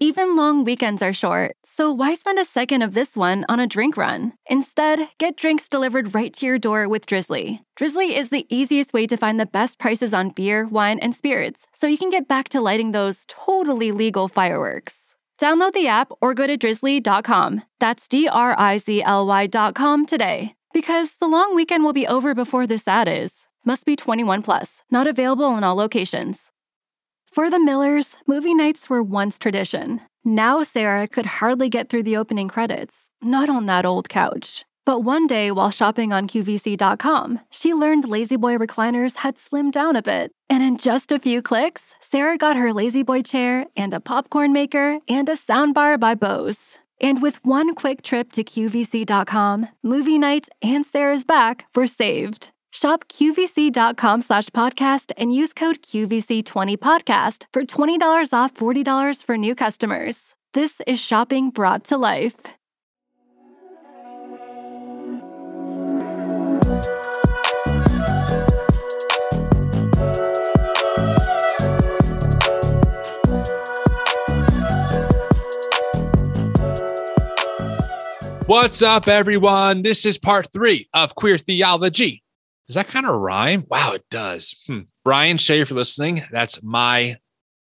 Even long weekends are short, so why spend a second of this one on a drink run? Instead, get drinks delivered right to your door with Drizzly. Drizzly is the easiest way to find the best prices on beer, wine, and spirits, so you can get back to lighting those totally legal fireworks. Download the app or go to drizzly.com. That's D R I Z L Y.com today. Because the long weekend will be over before this ad is. Must be 21 plus, not available in all locations. For the Millers, movie nights were once tradition. Now Sarah could hardly get through the opening credits, not on that old couch. But one day, while shopping on QVC.com, she learned La-Z-Boy recliners had slimmed down a bit. And in just a few clicks, Sarah got her La-Z-Boy chair and a popcorn maker and a soundbar by Bose. And with one quick trip to QVC.com, movie night and Sarah's back were saved. Shop QVC.com slash podcast and use code QVC20podcast for $20 off $40 for new customers. This is shopping brought to life. What's up, everyone? This is part three of Queer Theology. Does that kind of rhyme? Wow, it does. Hmm. Brian Shay, for listening. That's my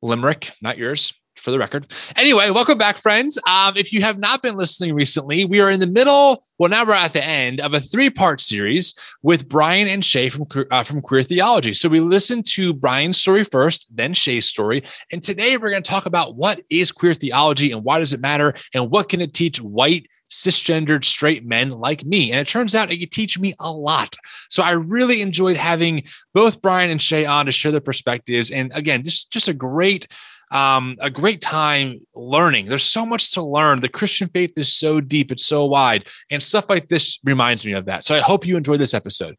limerick, not yours, for the record. Anyway, welcome back, friends. Um, if you have not been listening recently, we are in the middle. Well, now we're at the end of a three-part series with Brian and Shay from uh, from Queer Theology. So we listened to Brian's story first, then Shay's story, and today we're going to talk about what is queer theology and why does it matter, and what can it teach white cisgendered straight men like me. And it turns out it could teach me a lot. So I really enjoyed having both Brian and Shay on to share their perspectives. And again, just, just a great um, a great time learning. There's so much to learn. The Christian faith is so deep, it's so wide, and stuff like this reminds me of that. So I hope you enjoyed this episode.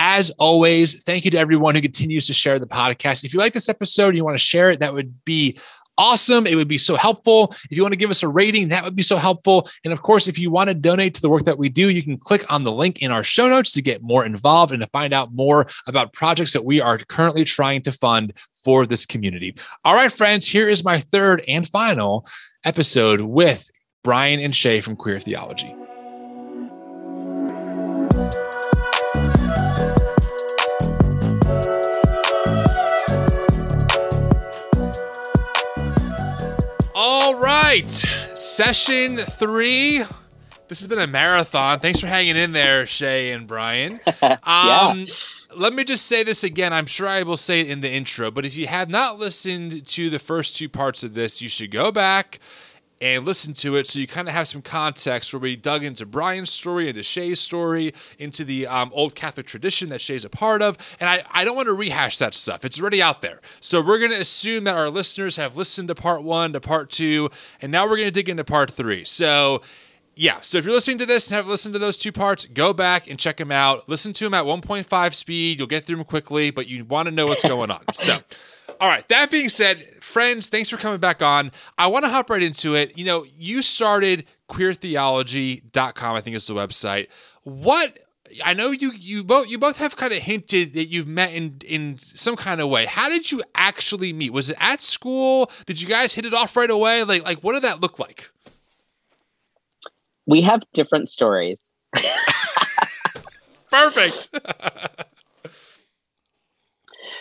As always, thank you to everyone who continues to share the podcast. If you like this episode and you want to share it, that would be awesome. It would be so helpful. If you want to give us a rating, that would be so helpful. And of course, if you want to donate to the work that we do, you can click on the link in our show notes to get more involved and to find out more about projects that we are currently trying to fund for this community. All right, friends, here is my third and final episode with Brian and Shay from Queer Theology. All right, session three. This has been a marathon. Thanks for hanging in there, Shay and Brian. yeah. Um, let me just say this again. I'm sure I will say it in the intro, but if you have not listened to the first two parts of this, you should go back and listen to it so you kind of have some context where we dug into Brian's story, into Shay's story, into the um, old Catholic tradition that Shay's a part of. And I, I don't want to rehash that stuff, it's already out there. So we're going to assume that our listeners have listened to part one, to part two, and now we're going to dig into part three. So yeah, so if you're listening to this and have listened to those two parts, go back and check them out. Listen to them at 1.5 speed. You'll get through them quickly, but you want to know what's going on. So, all right, that being said, friends, thanks for coming back on. I want to hop right into it. You know, you started queertheology.com, I think is the website. What I know you you both you both have kind of hinted that you've met in in some kind of way. How did you actually meet? Was it at school? Did you guys hit it off right away? Like like what did that look like? we have different stories. Perfect.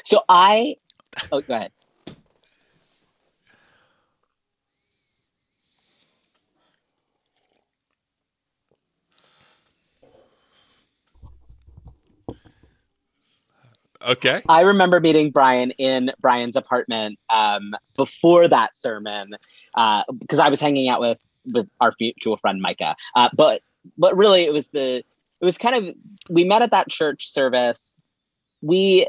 so I, oh, go ahead. Okay. I remember meeting Brian in Brian's apartment um, before that sermon because uh, I was hanging out with with our mutual friend Micah. Uh, but but really, it was the it was kind of we met at that church service. We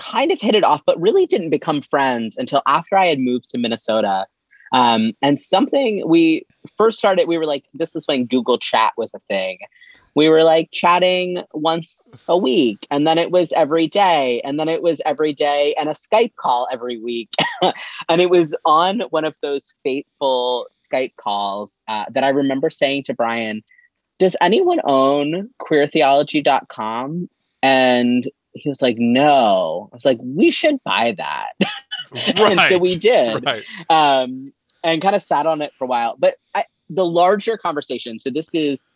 kind of hit it off, but really didn't become friends until after I had moved to Minnesota. Um, and something we first started, we were like, this is when Google Chat was a thing. We were like chatting once a week and then it was every day and then it was every day and a skype call every week. And it was on one of those fateful skype calls uh, that i remember saying to brian does anyone own queertheology.com and he was like no i was like we should buy that right. and so we did right. um, and kind of sat on it for a while. But I, the larger conversation. So this is,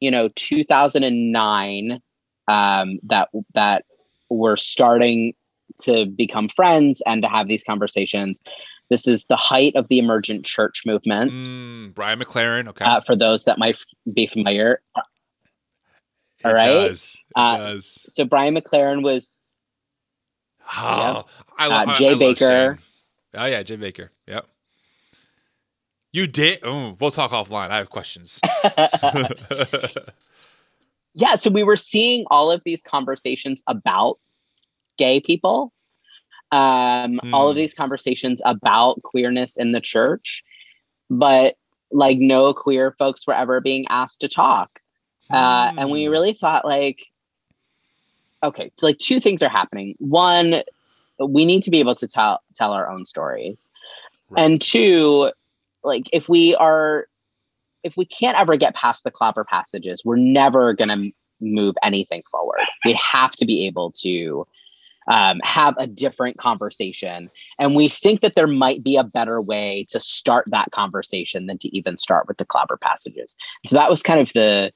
you know, 2009 um, that that we're starting to become friends and to have these conversations. This is the height of the emergent church movement. Mm, Brian McLaren. Okay. Uh, for those that might be familiar. All right. Does. Uh, does. So Brian McLaren was Oh, I, Uh, I- Jay I love Bakker. Oh yeah, Jay Bakker. Yep. You did. Oh, we'll talk offline. I have questions. yeah. So we were seeing all of these conversations about gay people, um, all of Hmm. these conversations about queerness in the church, but like no queer folks were ever being asked to talk. Uh, and we Hmm. really thought like, okay, so like two things are happening. One, we need to be able to tell tell our own stories, Right. and two, like if we are, if we can't ever get past the clobber passages, we're never gonna move anything forward. We have to be able to um, have a different conversation, and we think that there might be a better way to start that conversation than to even start with the clobber passages. So that was kind of the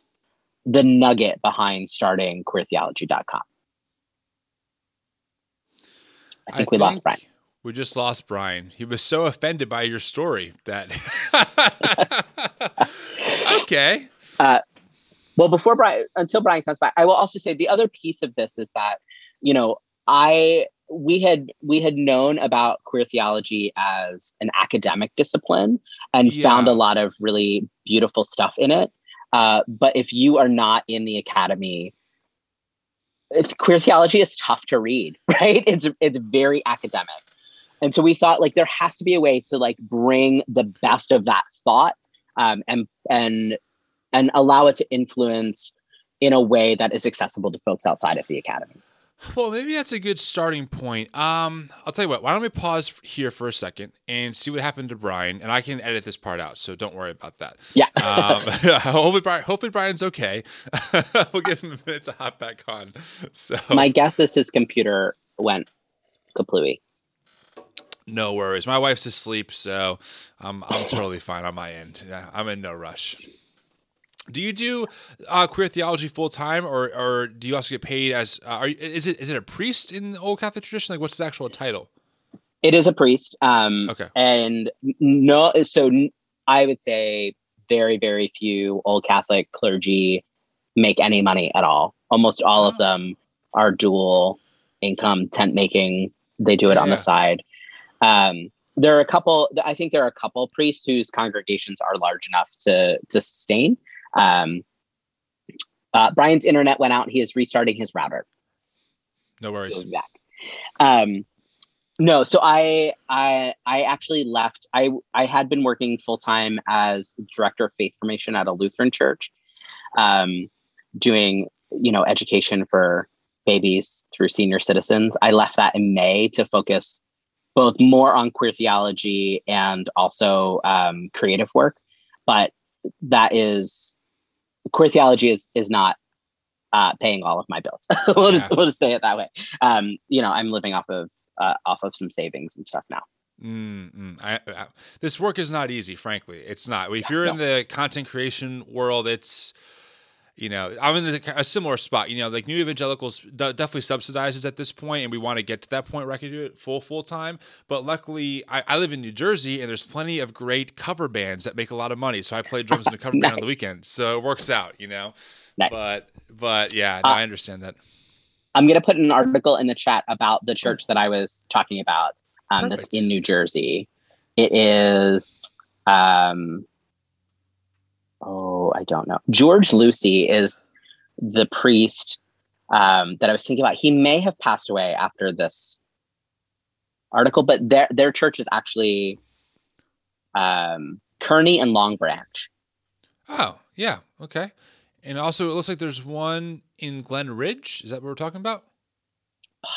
the nugget behind starting queertheology.com. I think we lost Brian. We just lost Brian. He was so offended by your story that. okay. Uh, well, before Brian, until Brian comes back, I will also say the other piece of this is that, you know, I we had we had known about queer theology as an academic discipline and Yeah. found a lot of really beautiful stuff in it. Uh, but if you are not in the academy, it's, queer theology is tough to read, right? It's it's very academic, and so we thought like there has to be a way to like bring the best of that thought um, and and and allow it to influence in a way that is accessible to folks outside of the academy. Well, maybe that's a good starting point. Um, I'll tell you what. Why don't we pause here for a second and see what happened to Brian, and I can edit this part out, so don't worry about that. Yeah. Um, hopefully, Brian, hopefully Brian's okay. we'll give him a minute to hop back on. So My guess is his computer went kaplooey. no worries. My wife's asleep, so I'm I'm totally fine on my end. Yeah, I'm in no rush. Do you do uh, queer theology full time, or or do you also get paid as? Uh, are you, is it is it a priest in the old Catholic tradition? Like, what's the actual title? It is a priest. Um, Okay. And no, so I would say very, very few old Catholic clergy make any money at all. Almost all of Oh. them are dual income tent making. They do it on the side. Um, there are a couple. I think there are a couple priests whose congregations are large enough to to sustain. Um, uh, Brian's internet went out. He is restarting his router. No worries. Back. Um, no, so I I I actually left. I I had been working full time as director of faith formation at a Lutheran church, um, doing you know education for babies through senior citizens. I left that in May to focus both more on queer theology and also um, creative work. But that is queer theology is is not uh, paying all of my bills. we'll just we'll just say it that way. Um, you know, I'm living off of uh, off of some savings and stuff now. Mm, mm. I, I, this work is not easy, frankly. It's not. If you're in the content creation world, it's you know I'm in the, a similar spot. You know, like New Evangelicals de- definitely subsidizes at this point, and we want to get to that point where I can do it full full time. But luckily, I, I live in New Jersey, and there's plenty of great cover bands that make a lot of money. So I play drums in a cover band on the weekend, so it works out. You know, Nice. but but yeah, no, Uh, I understand that. I'm going to put an article in the chat about the church that I was talking about. Um, that's in New Jersey. It is. Um, oh, I don't know. George Lucy is the priest um, that I was thinking about. He may have passed away after this article, but their their church is actually um, Kearny and Long Branch. Oh yeah, okay. And also, it looks like there's one in Glen Ridge. Is that what we're talking about?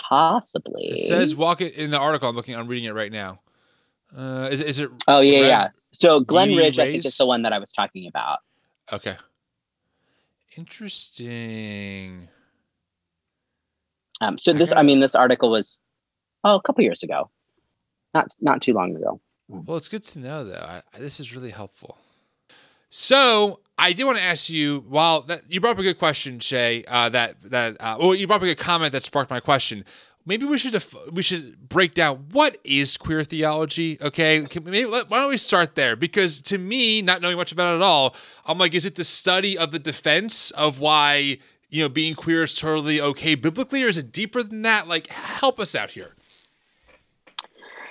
Possibly. It says walk it in the article. I'm looking. I'm reading it right now. Uh, is it? Is it? Oh yeah, Rev- yeah. So Glen Ridge, I think, is the one that I was talking about. Okay. Interesting. Um, so I this, I gotta- mean, this article was oh a couple years ago, not not too long ago. Well, it's good to know, though. I, this is really helpful. So I did want to ask you. While that you brought up a good question, Shay. Uh, that that uh, well, you brought up a good comment that sparked my question. Maybe we should def- we should break down what is queer theology. Okay, maybe let, why don't we start there? Because to me, not knowing much about it at all, I'm like, is it the study of the defense of why you know being queer is totally okay biblically, or is it deeper than that? Like, help us out here.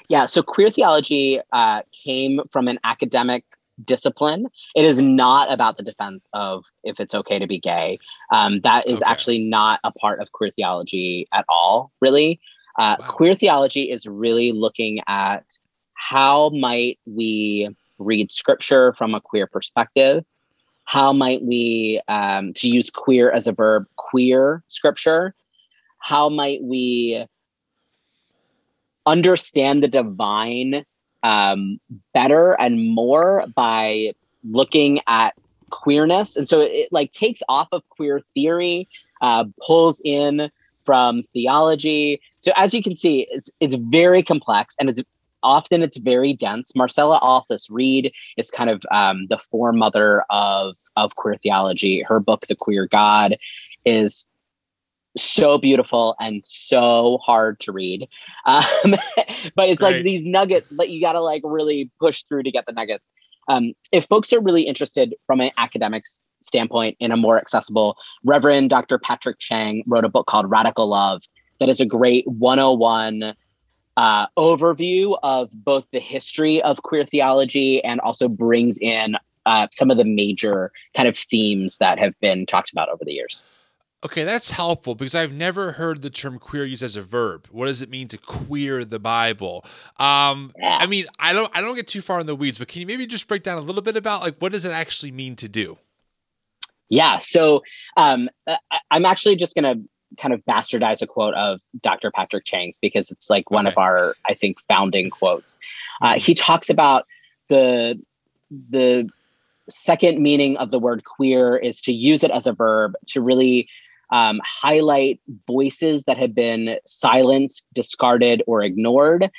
Yeah, so queer theology uh, came from an academic discipline. It is not about the defense of if it's okay to be gay. Um, that is okay. actually not a part of queer theology at all, really. Uh, wow. Queer theology is really looking at how might we read scripture from a queer perspective. How might we, um, to use queer as a verb, queer scripture? How might we understand the divine um, better and more by looking at queerness. And so it like takes off of queer theory uh, pulls in from theology. So as you can see it's it's very complex and it's often it's very dense. Marcella Althaus-Reid is kind of um, the foremother of of queer theology. Her book the queer god is so beautiful and so hard to read. Um, but it's like these nuggets that you got to like really push through to get the nuggets. Um, if folks are really interested from an academics standpoint in a more accessible, Reverend Dr. Patrick Cheng wrote a book called Radical Love that is a great 101 uh, overview of both the history of queer theology and also brings in uh, some of the major kind of themes that have been talked about over the years. Okay, that's helpful because I've never heard the term queer used as a verb. What does it mean to queer the Bible? Um, I mean, I don't, I don't get too far in the weeds, but can you maybe just break down a little bit about like what does it actually mean to do? Yeah, so um, I'm actually just going to kind of bastardize a quote of Dr. Patrick Cheng's because it's like one okay. of our, I think, founding quotes. Uh, he talks about the the second meaning of the word queer is to use it as a verb to really um, highlight voices that have been silenced, discarded, or ignored.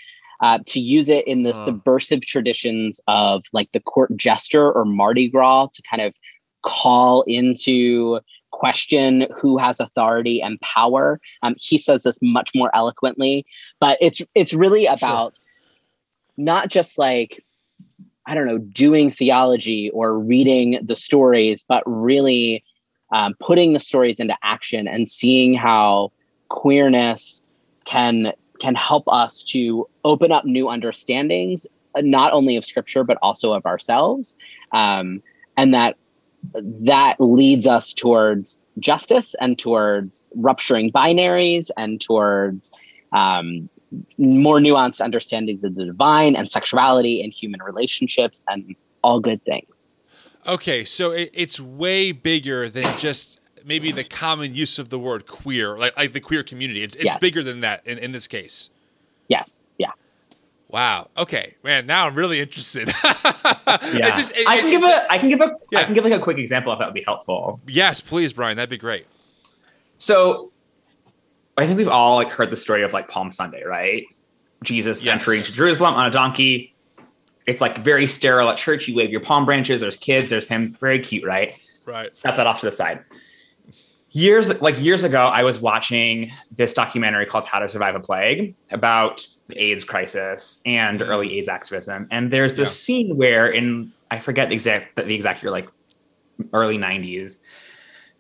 Uh, to use it in the subversive traditions of like the court jester or Mardi Gras to kind of call into question who has authority and power. Um, he says this much more eloquently, but it's it's really about sure. not just like I don't know doing theology or reading the stories, but really um, putting the stories into action and seeing how queerness can can help us to open up new understandings uh, not only of scripture but also of ourselves. Um, and that that leads us towards justice and towards rupturing binaries and towards um, more nuanced understandings of the divine and sexuality and human relationships and all good things Okay, so it, it's way bigger than just maybe the common use of the word queer, like like the queer community. It's it's yes. bigger than that in, in this case. Yes. Yeah. Wow. Okay, man. Now I'm really interested. yeah. Just, it, I can give a. I can give a. Yeah. I can give like a quick example if that would be helpful. Yes, please, Brian. That'd be great. So, I think we've all like heard the story of like Palm Sunday, right? Jesus yes. entering to Jerusalem on a donkey. It's like very sterile at church. You wave your palm branches. There's kids. There's hymns. Very cute, right? Right. Set that off to the side. Years like years ago, I was watching this documentary called "How to Survive a Plague" about the AIDS crisis and mm-hmm. early AIDS activism. And there's this yeah. scene where, in I forget the exact the exact year, like early '90s,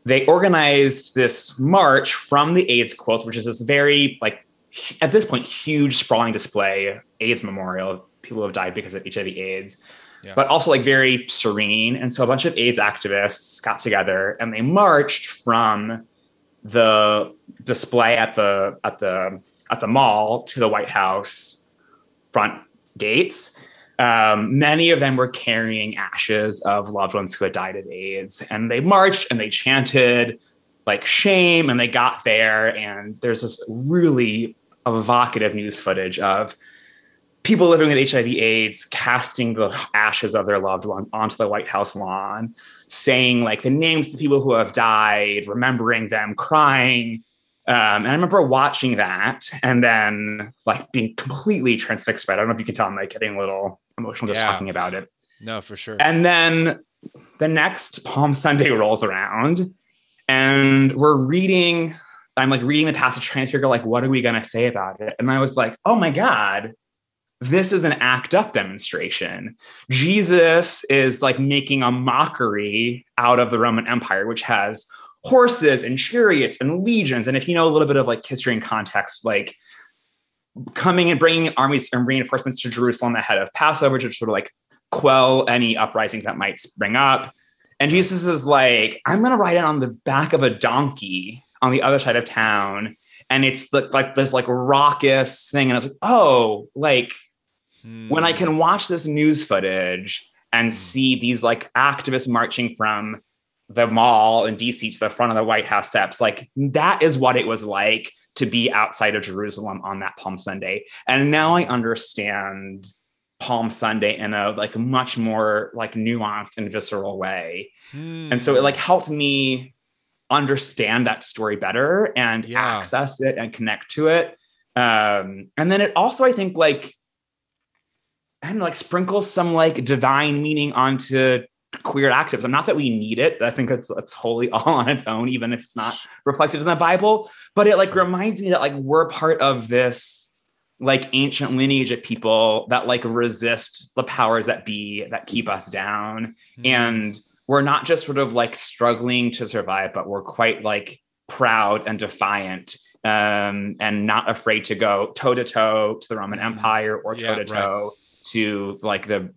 they organized this march from the AIDS quilt, which is this very like at this point huge sprawling display AIDS memorial people who have died because of HIV AIDS, yeah. but also like very serene. And so a bunch of AIDS activists got together and they marched from the display at the at the at the mall to the White House front gates. Um, many of them were carrying ashes of loved ones who had died of AIDS, and they marched and they chanted like shame, and they got there, and there's this really evocative news footage of people living with HIV AIDS casting the ashes of their loved ones onto the White House lawn, saying like the names of the people who have died, remembering them, crying. Um, and I remember watching that and then like being completely transfixed by it. I don't know if you can tell I'm like getting a little emotional just Yeah. talking about it. No, for sure. And then the next Palm Sunday rolls around, and we're reading. I'm like reading the passage, trying to figure out like what are we gonna say about it. And I was like, oh my god, this is an ACT UP demonstration. Jesus is like making a mockery out of the Roman Empire, which has horses and chariots and legions. And if you know a little bit of like history and context, like coming and bringing armies and reinforcements to Jerusalem ahead of Passover to sort of like quell any uprisings that might spring up. And Jesus is like, I'm going to ride in on the back of a donkey on the other side of town. And it's the, like this like raucous thing. And I was like, oh, like when I Hmm. can watch this news footage and see these like activists marching from the mall in DC to the front of the White House steps, like that is what it was like to be outside of Jerusalem on that Palm Sunday. And now I understand Palm Sunday in a like much more like nuanced and visceral way. Hmm. And so it like helped me understand that story better and Yeah. access it and connect to it. Um, and then it also, I think, like, I like sprinkles some like divine meaning onto queer activism. Not that we need it. I think it's it's wholly all on its own, even if it's not reflected in the Bible. But it like reminds me that like we're part of this like ancient lineage of people that like resist the powers that be that keep us down Hmm. and we're not just sort of like struggling to survive but we're quite like proud and defiant um, and not afraid to go toe to toe to the roman empire or Mm-hmm. Toe to toe to like the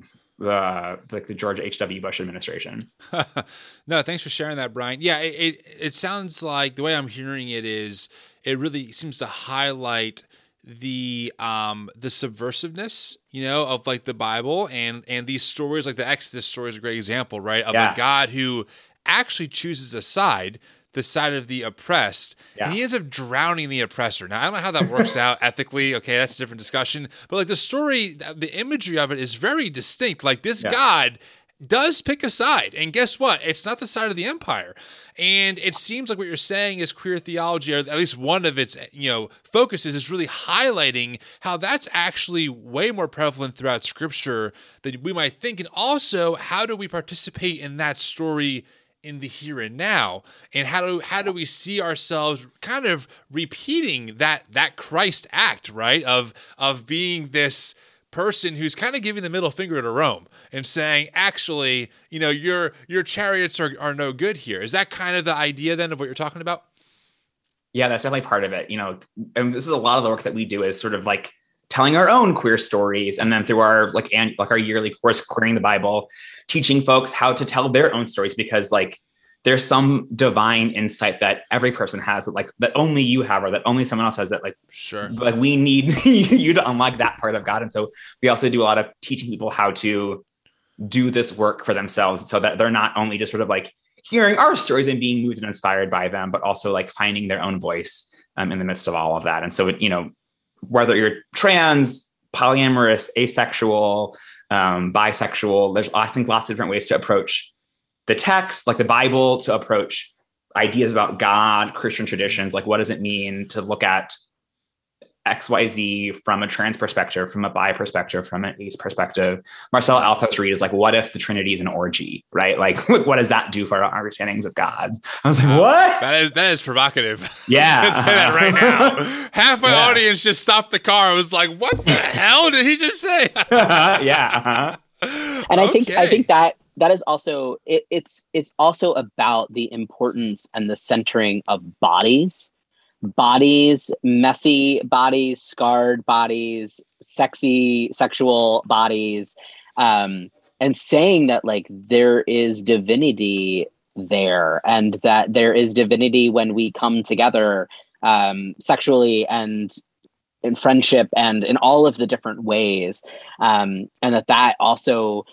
uh, like the george h.w bush administration no, thanks for sharing that, Brian. Yeah, it, it it sounds like the way I'm hearing it is it really seems to highlight the um the subversiveness you know of like the bible and and these stories like the exodus story is a great example right of Yeah. a god who actually chooses a side the side of the oppressed and he ends up drowning the oppressor now i don't know how that works out ethically okay that's a different discussion but like the story the imagery of it is very distinct like this Yeah. god does pick a side. And guess what? It's not the side of the empire. And it seems like what you're saying is queer theology, or at least one of its you know focuses, is really highlighting how that's actually way more prevalent throughout Scripture than we might think. And also, how do we participate in that story? In the here and now and how do how do we see ourselves kind of repeating that that Christ act right of of being this person who's kind of giving the middle finger to Rome and saying, actually, you know, your your chariots are, are no good here. Is that kind of the idea then of what you're talking about? Yeah, that's definitely part of it. You know, and this is a lot of the work that we do is sort of like telling our own queer stories, and then through our like and like our yearly course, queering the Bible, teaching folks how to tell their own stories because like there's some divine insight that every person has that like that only you have or that only someone else has that like Sure. like we need you to unlock that part of God. And so we also do a lot of teaching people how to do this work for themselves so that they're not only just sort of like hearing our stories and being moved and inspired by them, but also like finding their own voice um, in the midst of all of that. And so, it, you know, whether you're trans, polyamorous, asexual, um, bisexual, there's, I think, lots of different ways to approach the text, like the Bible, to approach ideas about God, Christian traditions. Like, what does it mean to look at XYZ from a trans perspective, from a bi perspective, from an ace perspective. Marcel Althaus-Reid is like, what if the Trinity is an orgy, right? Like, what does that do for our understandings of God? I was like, Wow. what? That is that is provocative. Yeah. Just say that right now. Half my Yeah. audience just stopped the car. I was like, "What the hell did he just say?" yeah. uh-huh. and I think I think that that is also it, it's it's also about the importance and the centering of bodies, bodies, messy bodies, scarred bodies, sexy sexual bodies, um, and saying that like there is divinity there, and that there is divinity when we come together um, sexually and in friendship and in all of the different ways um, and that that also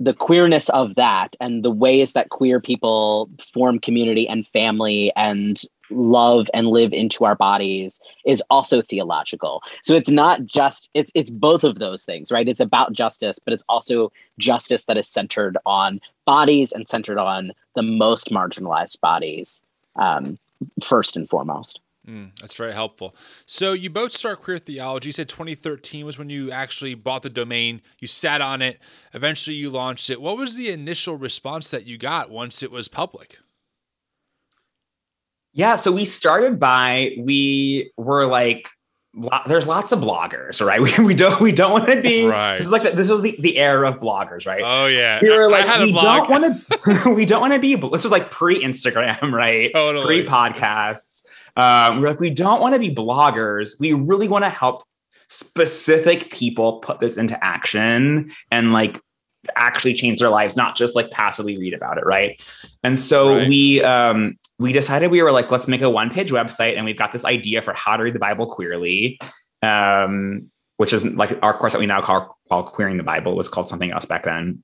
the queerness of that and the ways that queer people form community and family and love and live into our bodies is also theological so it's not just it's it's both of those things right it's about justice but it's also justice that is centered on bodies and centered on the most marginalized bodies um, first and foremost Mm, that's very helpful. So you both start queer theology. You said 2013 was when you actually bought the domain. You sat on it. Eventually, you launched it. What was the initial response that you got once it was public? Yeah, so we started by we were like there's lots of bloggers, right? We, we don't we don't want to be right. This is like this was the, the era of bloggers, right? Oh yeah, we were like we don't want to we don't want to be. This was like pre Instagram, right? Totally pre podcasts. Um, we're like we don't want to be bloggers. We really want to help specific people put this into action and like actually change their lives, not just like passively read about it, right? And so right. we um we decided we were like, let's make a one-page website, and we've got this idea for how to read the Bible queerly, um, which is like our course that we now call, call queering the Bible was called something else back then.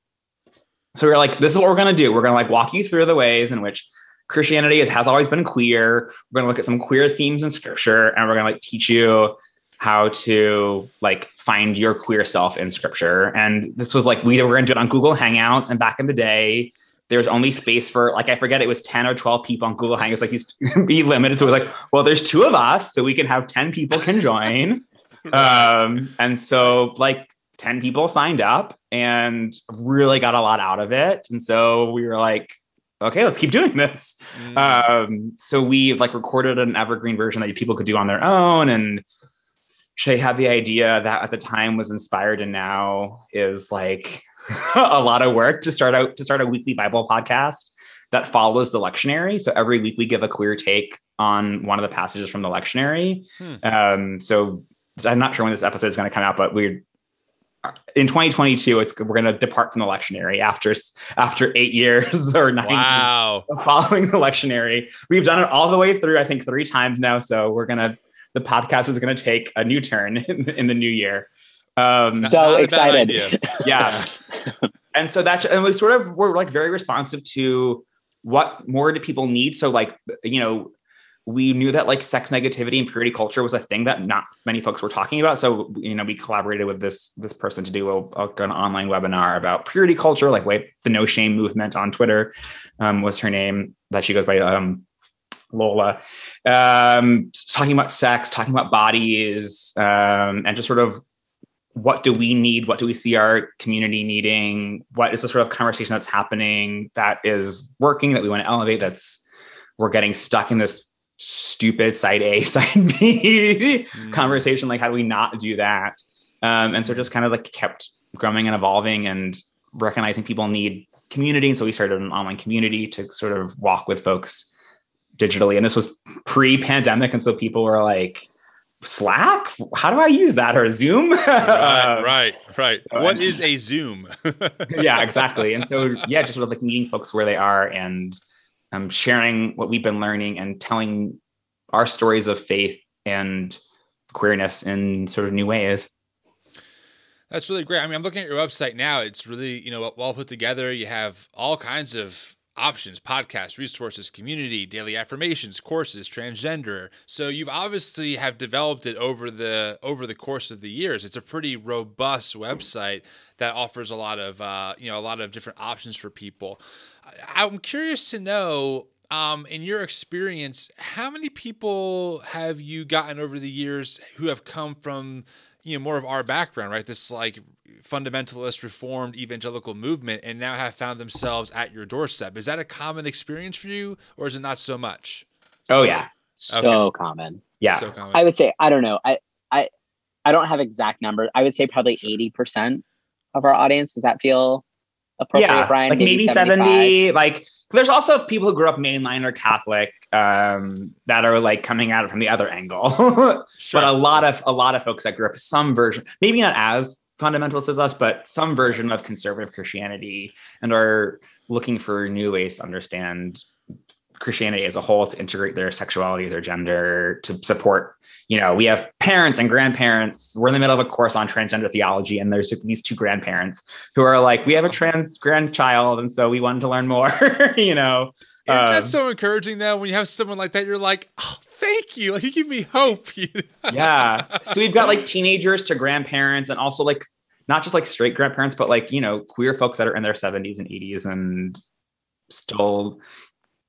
So we were like, this is what we're gonna do. We're gonna like walk you through the ways in which Christianity is, has always been queer. We're gonna look at some queer themes in scripture, and we're gonna like teach you how to like find your queer self in scripture. And this was like we were going to do it on Google Hangouts. And back in the day, there's only space for like I forget it was 10 or 12 people on Google Hangouts. Like used to be limited. So it was like, well, there's two of us, so we can have 10 people can join. um, and so like 10 people signed up and really got a lot out of it. And so we were like, okay, let's keep doing this. Mm. Um, so we like recorded an evergreen version that people could do on their own and Shay had the idea that at the time was inspired and now is like a lot of work to start out to start a weekly Bible podcast that follows the lectionary. So every week we give a queer take on one of the passages from the lectionary. Hmm. Um, so I'm not sure when this episode is going to come out, but we're in 2022 it's we're going to depart from the lectionary after after eight years or nine wow. following the lectionary we've done it all the way through i think three times now so we're going to the podcast is going to take a new turn in, in the new year. Um, so excited. yeah. and so that's, and we sort of were like very responsive to what more do people need. So like, you know, we knew that like sex negativity and purity culture was a thing that not many folks were talking about. So, you know, we collaborated with this, this person to do a, a an online webinar about purity culture, like wait, the no shame movement on Twitter um, was her name that she goes by, um, Lola, um, talking about sex, talking about bodies, um, and just sort of what do we need? What do we see our community needing? What is the sort of conversation that's happening that is working that we want to elevate? That's we're getting stuck in this stupid side A, side B mm. conversation. Like, how do we not do that? Um, and so just kind of like kept growing and evolving and recognizing people need community. And so we started an online community to sort of walk with folks digitally. And this was pre-pandemic, and so people were like, Slack? How do I use that? Or Zoom? right, right, right. What is a Zoom? yeah, exactly. And so, yeah, just sort of like meeting folks where they are and um, sharing what we've been learning and telling our stories of faith and queerness in sort of new ways. That's really great. I mean, I'm looking at your website now. It's really, you know, well put together. You have all kinds of options, podcasts, resources, community, daily affirmations, courses, transgender. So you've obviously have developed it over the over the course of the years. It's a pretty robust website that offers a lot of uh, you know a lot of different options for people. I'm curious to know. Um, in your experience, how many people have you gotten over the years who have come from you know more of our background, right? This like fundamentalist reformed evangelical movement and now have found themselves at your doorstep. Is that a common experience for you or is it not so much? Oh yeah. So okay. common. Yeah. So common. I would say I don't know. I I I don't have exact numbers. I would say probably 80% of our audience. Does that feel appropriate, yeah, Brian? Like maybe, maybe 70. Like there's also people who grew up mainline or Catholic um, that are like coming at it from the other angle. sure. But a lot of a lot of folks that grew up some version, maybe not as fundamentalists as us, but some version of conservative Christianity and are looking for new ways to understand Christianity as a whole to integrate their sexuality, their gender, to support. You know, we have parents and grandparents. We're in the middle of a course on transgender theology, and there's these two grandparents who are like, we have a trans grandchild, and so we wanted to learn more. you know, isn't um, that so encouraging though? When you have someone like that, you're like, oh, thank you. Like, you give me hope. yeah. So we've got like teenagers to grandparents and also like not just like straight grandparents, but like, you know, queer folks that are in their 70s and 80s and still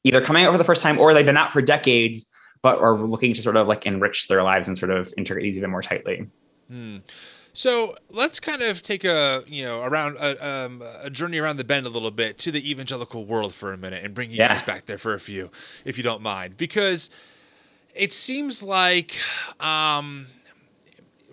either coming out for the first time or they've been out for decades, but are looking to sort of like enrich their lives and sort of integrate these even more tightly. Hmm. So let's kind of take a you know around a, um, a, journey around the bend a little bit to the evangelical world for a minute and bring you yeah. guys back there for a few, if you don't mind, because it seems like um,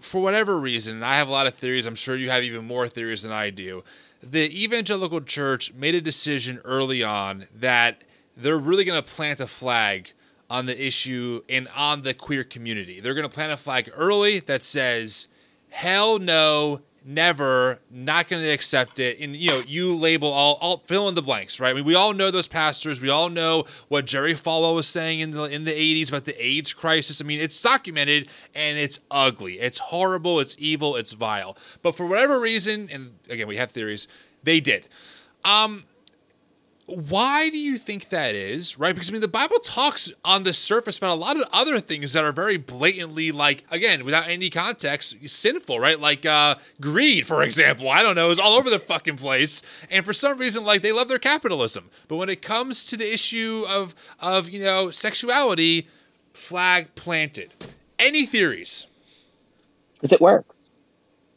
for whatever reason, I have a lot of theories. I'm sure you have even more theories than I do. The evangelical church made a decision early on that they're really going to plant a flag on the issue and on the queer community. They're going to plant a flag early that says hell no, never, not going to accept it. And you know, you label all, all fill in the blanks, right? I mean, we all know those pastors. We all know what Jerry Falwell was saying in the in the 80s about the AIDS crisis. I mean, it's documented and it's ugly. It's horrible. It's evil. It's vile. But for whatever reason, and again, we have theories, they did. Um, why do you think that is right? Because i mean the bible talks on the surface about a lot of other things that are very blatantly like again without any context sinful right? Like uh greed for example i don't know is all over the fucking place. And for some reason like they love their capitalism. But when it comes to the issue of of you know sexuality flag planted. Any theories? Because it works?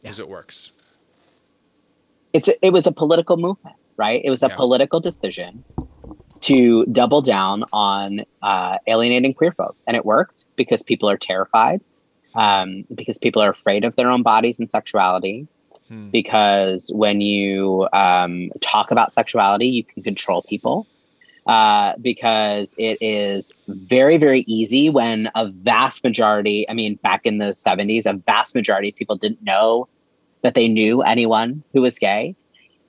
Because yeah. it works? It's a, it was a political movement right? It was a yeah. political decision to double down on uh, alienating queer folks. And it worked because people are terrified, um, because people are afraid of their own bodies and sexuality. Hmm. Because when you um, talk about sexuality, you can control people. Uh, because it is very, very easy when a vast majority, I mean, back in the 70s, a vast majority of people didn't know that they knew anyone who was gay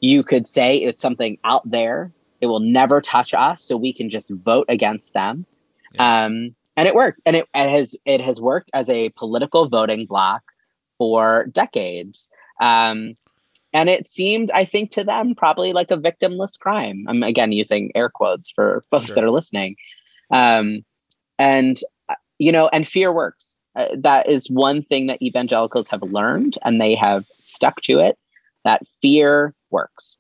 you could say it's something out there. It will never touch us, so we can just vote against them. Yeah. Um, and it worked, and it, it, has it has worked as a political voting block for decades. Um, and it seemed, I think, to them probably like a victimless crime. I'm again using air quotes for folks sure. that are listening. Um, and uh, you know, and fear works. Uh, that is one thing that evangelicals have learned, and they have stuck to it. That fear works.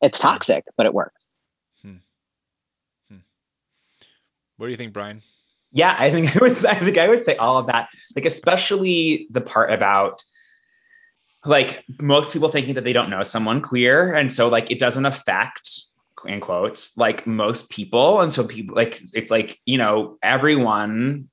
It's hmm. toxic, but it works. Hmm. Hmm. What do you think, Brian? Yeah, I think I would. I think I would say all of that. Like, especially the part about like most people thinking that they don't know someone queer, and so like it doesn't affect in quotes like most people, and so people like it's like you know everyone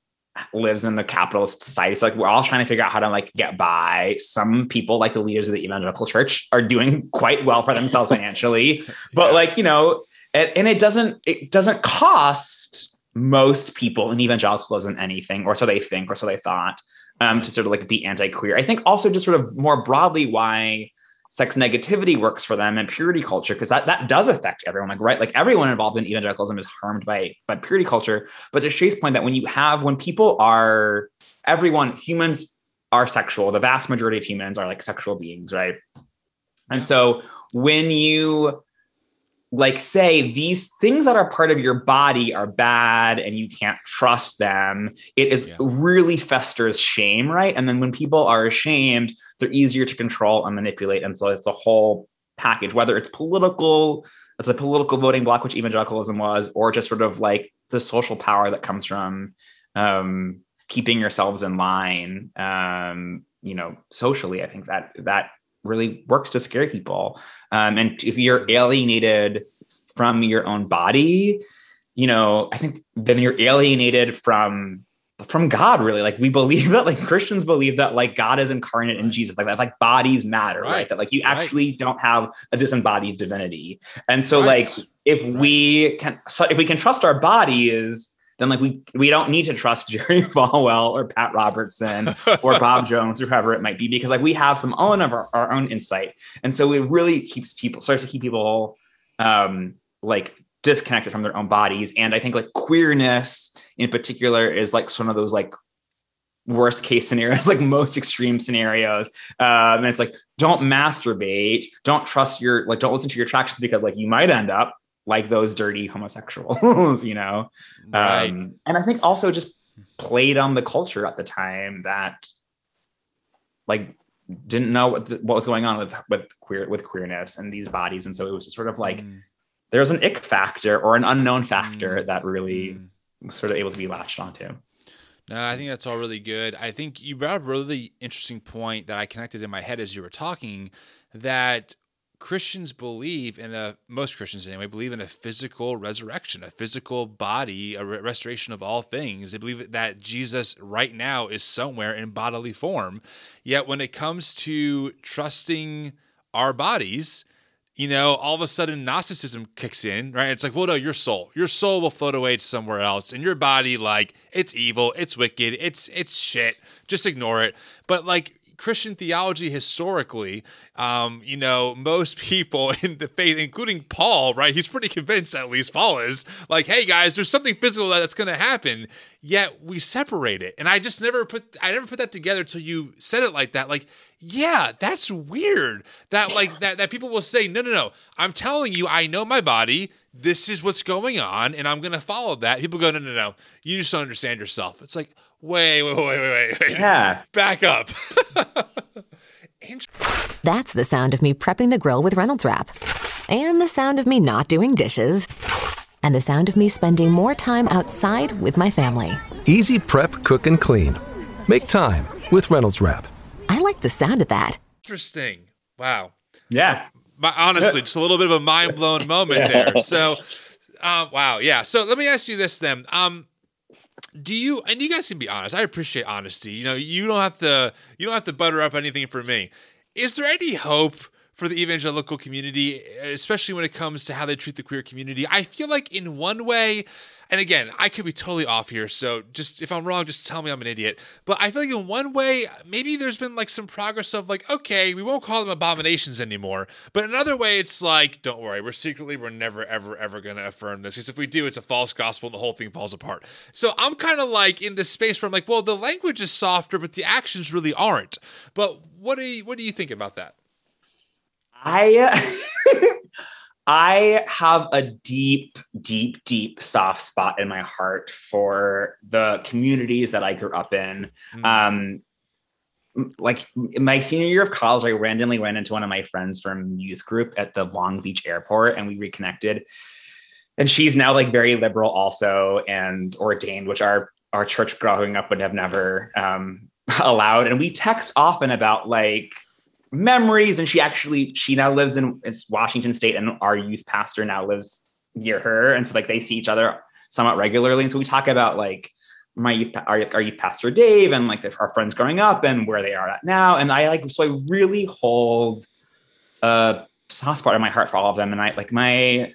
lives in the capitalist society. So like we're all trying to figure out how to like get by. Some people, like the leaders of the evangelical church, are doing quite well for themselves financially. But yeah. like, you know, and, and it doesn't it doesn't cost most people in evangelicalism anything, or so they think, or so they thought, um, to sort of like be anti-queer. I think also just sort of more broadly why sex negativity works for them and purity culture because that, that does affect everyone like right like everyone involved in evangelicalism is harmed by by purity culture. But to shay's point that when you have when people are everyone humans are sexual. The vast majority of humans are like sexual beings right? And so when you like say these things that are part of your body are bad and you can't trust them it is yeah. really festers shame right and then when people are ashamed they're easier to control and manipulate and so it's a whole package whether it's political it's a political voting block which evangelicalism was or just sort of like the social power that comes from um, keeping yourselves in line um, you know socially i think that that really works to scare people. Um, and if you're alienated from your own body, you know, I think then you're alienated from from God really like we believe that like Christians believe that like God is incarnate in Jesus like that like bodies matter right, right? that like you right. actually don't have a disembodied divinity and so right. like if we can so if we can trust our bodies then like we we don't need to trust Jerry Falwell or Pat Robertson or Bob Jones or whoever it might be because like we have some own of our, our own insight. And so it really keeps people starts to keep people um like disconnected from their own bodies. And I think like queerness in particular is like some of those like worst case scenarios, like most extreme scenarios. Um, and it's like, don't masturbate, don't trust your, like, don't listen to your attractions because like you might end up like those dirty homosexuals, you know? Right. Um, and I think also just played on the culture at the time that like didn't know what, the, what was going on with with queer with queerness and these bodies and so it was just sort of like mm. there's an ick factor or an unknown factor mm. that really mm. was sort of able to be latched onto No, I think that's all really good. I think you brought up a really interesting point that I connected in my head as you were talking that Christians believe in a most Christians anyway believe in a physical resurrection, a physical body, a re- restoration of all things. They believe that Jesus right now is somewhere in bodily form. Yet when it comes to trusting our bodies, you know, all of a sudden Gnosticism kicks in, right? It's like, well, no, your soul, your soul will float away to somewhere else, and your body, like, it's evil, it's wicked, it's it's shit. Just ignore it. But like Christian theology historically, um, you know, most people in the faith, including Paul, right? He's pretty convinced, at least Paul is, like, hey guys, there's something physical that's going to happen. Yet we separate it, and I just never put, I never put that together until you said it like that. Like, yeah, that's weird. That like that that people will say, no, no, no. I'm telling you, I know my body. This is what's going on, and I'm going to follow that. People go, no, no, no. You just don't understand yourself. It's like wait, wait, wait, wait, wait. Yeah. Back up. That's the sound of me prepping the grill with Reynolds Wrap. And the sound of me not doing dishes. And the sound of me spending more time outside with my family. Easy prep, cook, and clean. Make time with Reynolds Wrap. I like the sound of that. Interesting. Wow. Yeah. My, honestly, just a little bit of a mind blown moment there. So, uh, wow. Yeah. So let me ask you this then. Um, do you and you guys can be honest i appreciate honesty you know you don't have to you don't have to butter up anything for me is there any hope for the evangelical community especially when it comes to how they treat the queer community i feel like in one way and again, I could be totally off here. So just if I'm wrong, just tell me I'm an idiot. But I feel like in one way, maybe there's been like some progress of like, okay, we won't call them abominations anymore. But another way, it's like, don't worry, we're secretly, we're never, ever, ever going to affirm this. Because if we do, it's a false gospel and the whole thing falls apart. So I'm kind of like in this space where I'm like, well, the language is softer, but the actions really aren't. But what do you, what do you think about that? I. I have a deep, deep, deep soft spot in my heart for the communities that I grew up in. Mm-hmm. Um, like my senior year of college, I randomly ran into one of my friends from youth group at the Long Beach airport and we reconnected. And she's now like very liberal also and ordained, which our our church growing up would have never um, allowed. And we text often about like memories and she actually she now lives in it's washington state and our youth pastor now lives near her and so like they see each other somewhat regularly and so we talk about like my youth our, our youth pastor dave and like our friends growing up and where they are at now and i like so i really hold a soft spot in my heart for all of them and i like my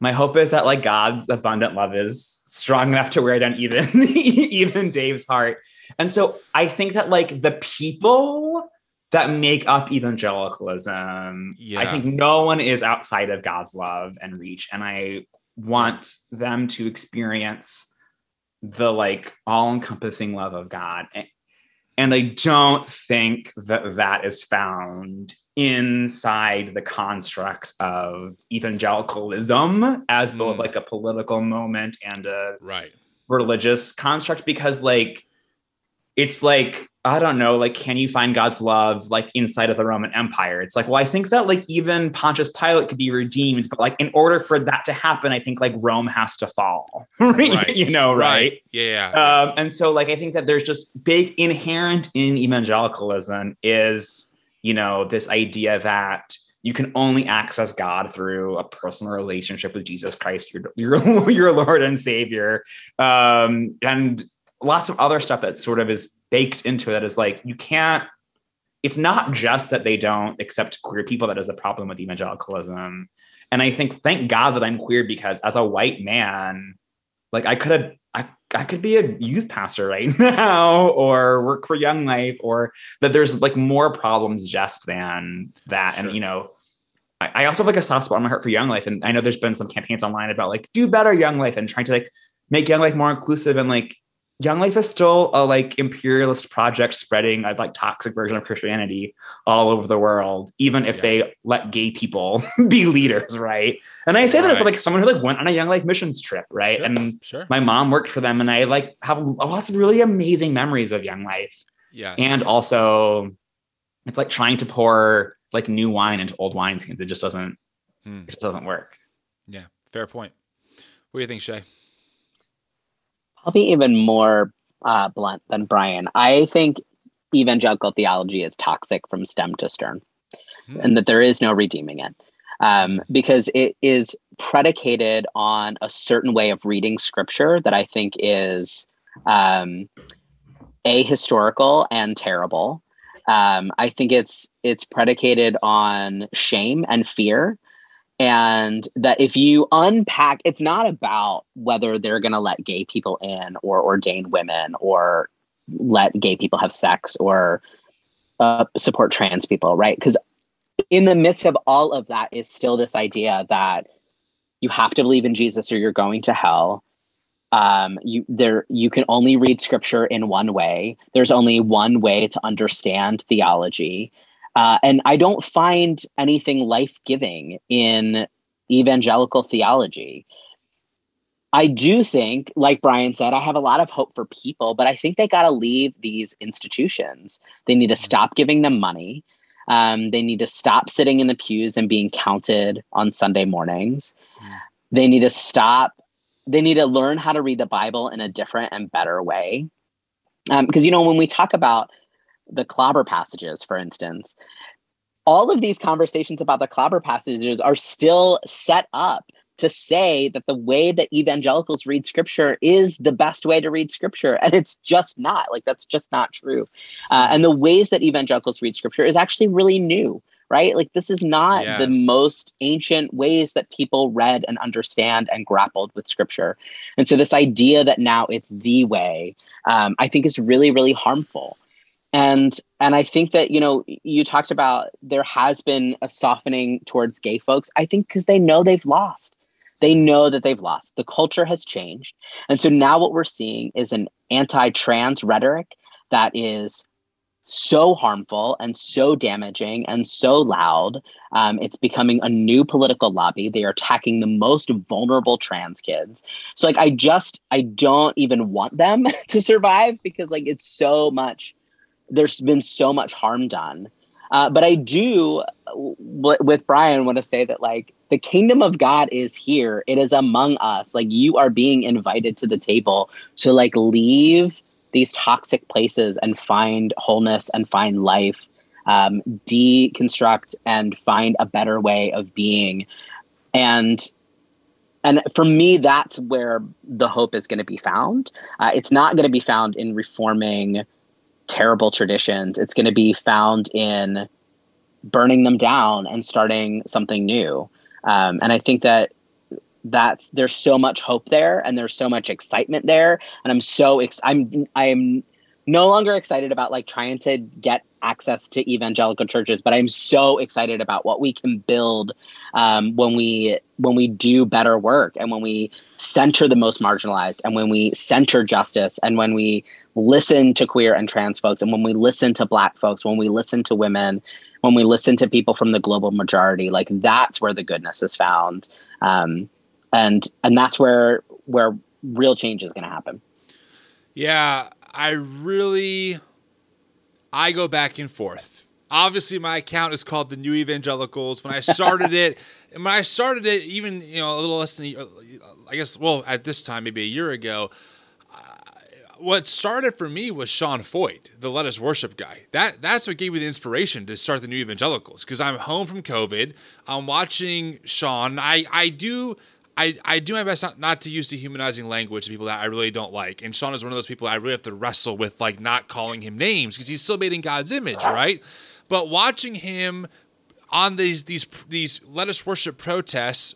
my hope is that like god's abundant love is strong enough to wear down even even dave's heart. And so i think that like the people that make up evangelicalism. Yeah. I think no one is outside of God's love and reach. And I want them to experience the like all encompassing love of God. And I don't think that that is found inside the constructs of evangelicalism as mm. both like a political moment and a right religious construct because like it's like I don't know, like, can you find God's love like inside of the Roman Empire? It's like, well, I think that like even Pontius Pilate could be redeemed, but like in order for that to happen, I think like Rome has to fall, right? you know, right? right? Yeah. Um, and so like I think that there's just big inherent in evangelicalism is you know this idea that you can only access God through a personal relationship with Jesus Christ, your your, your Lord and Savior, um, and lots of other stuff that sort of is baked into it is like you can't it's not just that they don't accept queer people that is a problem with evangelicalism. And i think thank god that i'm queer because as a white man like i could have I, I could be a youth pastor right now or work for young life or that there's like more problems just than that. Sure. and you know I, I also have like a soft spot in my heart for young life. And i know there's been some campaigns online about like do better young life and trying to like make young life more inclusive and like Young Life is still a like imperialist project spreading a like toxic version of Christianity all over the world, even if yeah. they let gay people be leaders, right? And I say right. that as like someone who like went on a Young Life missions trip, right? Sure. And sure. my mom worked for them, and I like have lots of really amazing memories of Young Life. Yeah, and also it's like trying to pour like new wine into old wineskins. It just doesn't. Hmm. It just doesn't work. Yeah, fair point. What do you think, Shay? I'll be even more uh, blunt than Brian. I think evangelical theology is toxic from stem to stern, hmm. and that there is no redeeming it um, because it is predicated on a certain way of reading scripture that I think is um, ahistorical and terrible. Um, I think it's it's predicated on shame and fear, and that if you unpack, it's not about whether they're going to let gay people in or ordain women or let gay people have sex or uh, support trans people, right? Because in the midst of all of that is still this idea that you have to believe in Jesus or you're going to hell. Um, you there you can only read scripture in one way. There's only one way to understand theology. Uh, and I don't find anything life giving in evangelical theology. I do think, like Brian said, I have a lot of hope for people, but I think they got to leave these institutions. They need to mm-hmm. stop giving them money. Um, they need to stop sitting in the pews and being counted on Sunday mornings. Mm. They need to stop. They need to learn how to read the Bible in a different and better way. Because, um, you know, when we talk about the clobber passages, for instance, all of these conversations about the clobber passages are still set up to say that the way that evangelicals read scripture is the best way to read scripture and it's just not. Like that's just not true. Uh, and the ways that evangelicals read scripture is actually really new right? Like this is not yes. the most ancient ways that people read and understand and grappled with scripture. And so this idea that now it's the way um, i think is really really harmful and and i think that you know you talked about there has been a softening towards gay folks i think because they know they've lost they know that they've lost. The culture has changed. And so now what we're seeing is an anti trans rhetoric that is so harmful and so damaging and so loud. Um, it's becoming a new political lobby. They are attacking the most vulnerable trans kids. So, like, I just, I don't even want them to survive because, like, it's so much, there's been so much harm done. Uh, but I do, w- with Brian, want to say that, like, the kingdom of God is here. It is among us. Like you are being invited to the table to like leave these toxic places and find wholeness and find life, um, deconstruct and find a better way of being. And and for me, that's where the hope is going to be found. Uh, it's not going to be found in reforming terrible traditions. It's going to be found in burning them down and starting something new. Um, and I think that that's there's so much hope there and there's so much excitement there and i'm so ex- i'm i'm no longer excited about like trying to get access to evangelical churches but i'm so excited about what we can build um, when we when we do better work and when we center the most marginalized and when we center justice and when we listen to queer and trans folks and when we listen to black folks when we listen to women when we listen to people from the global majority like that's where the goodness is found. Um, and and that's where where real change is going to happen. Yeah i really i go back and forth obviously my account is called the new evangelicals when i started it when i started it even you know a little less than i guess well at this time maybe a year ago what started for me was Sean Feucht, the Let Us Worship guy. That that's what gave me the inspiration to start the New Evangelicals because I'm home from COVID. I'm watching Sean. I I do. I, I do my best not, not to use dehumanizing language to people that I really don't like. And Sean is one of those people I really have to wrestle with, like not calling him names because he's still made in God's image, uh-huh. right? But watching him on these these these let us worship protests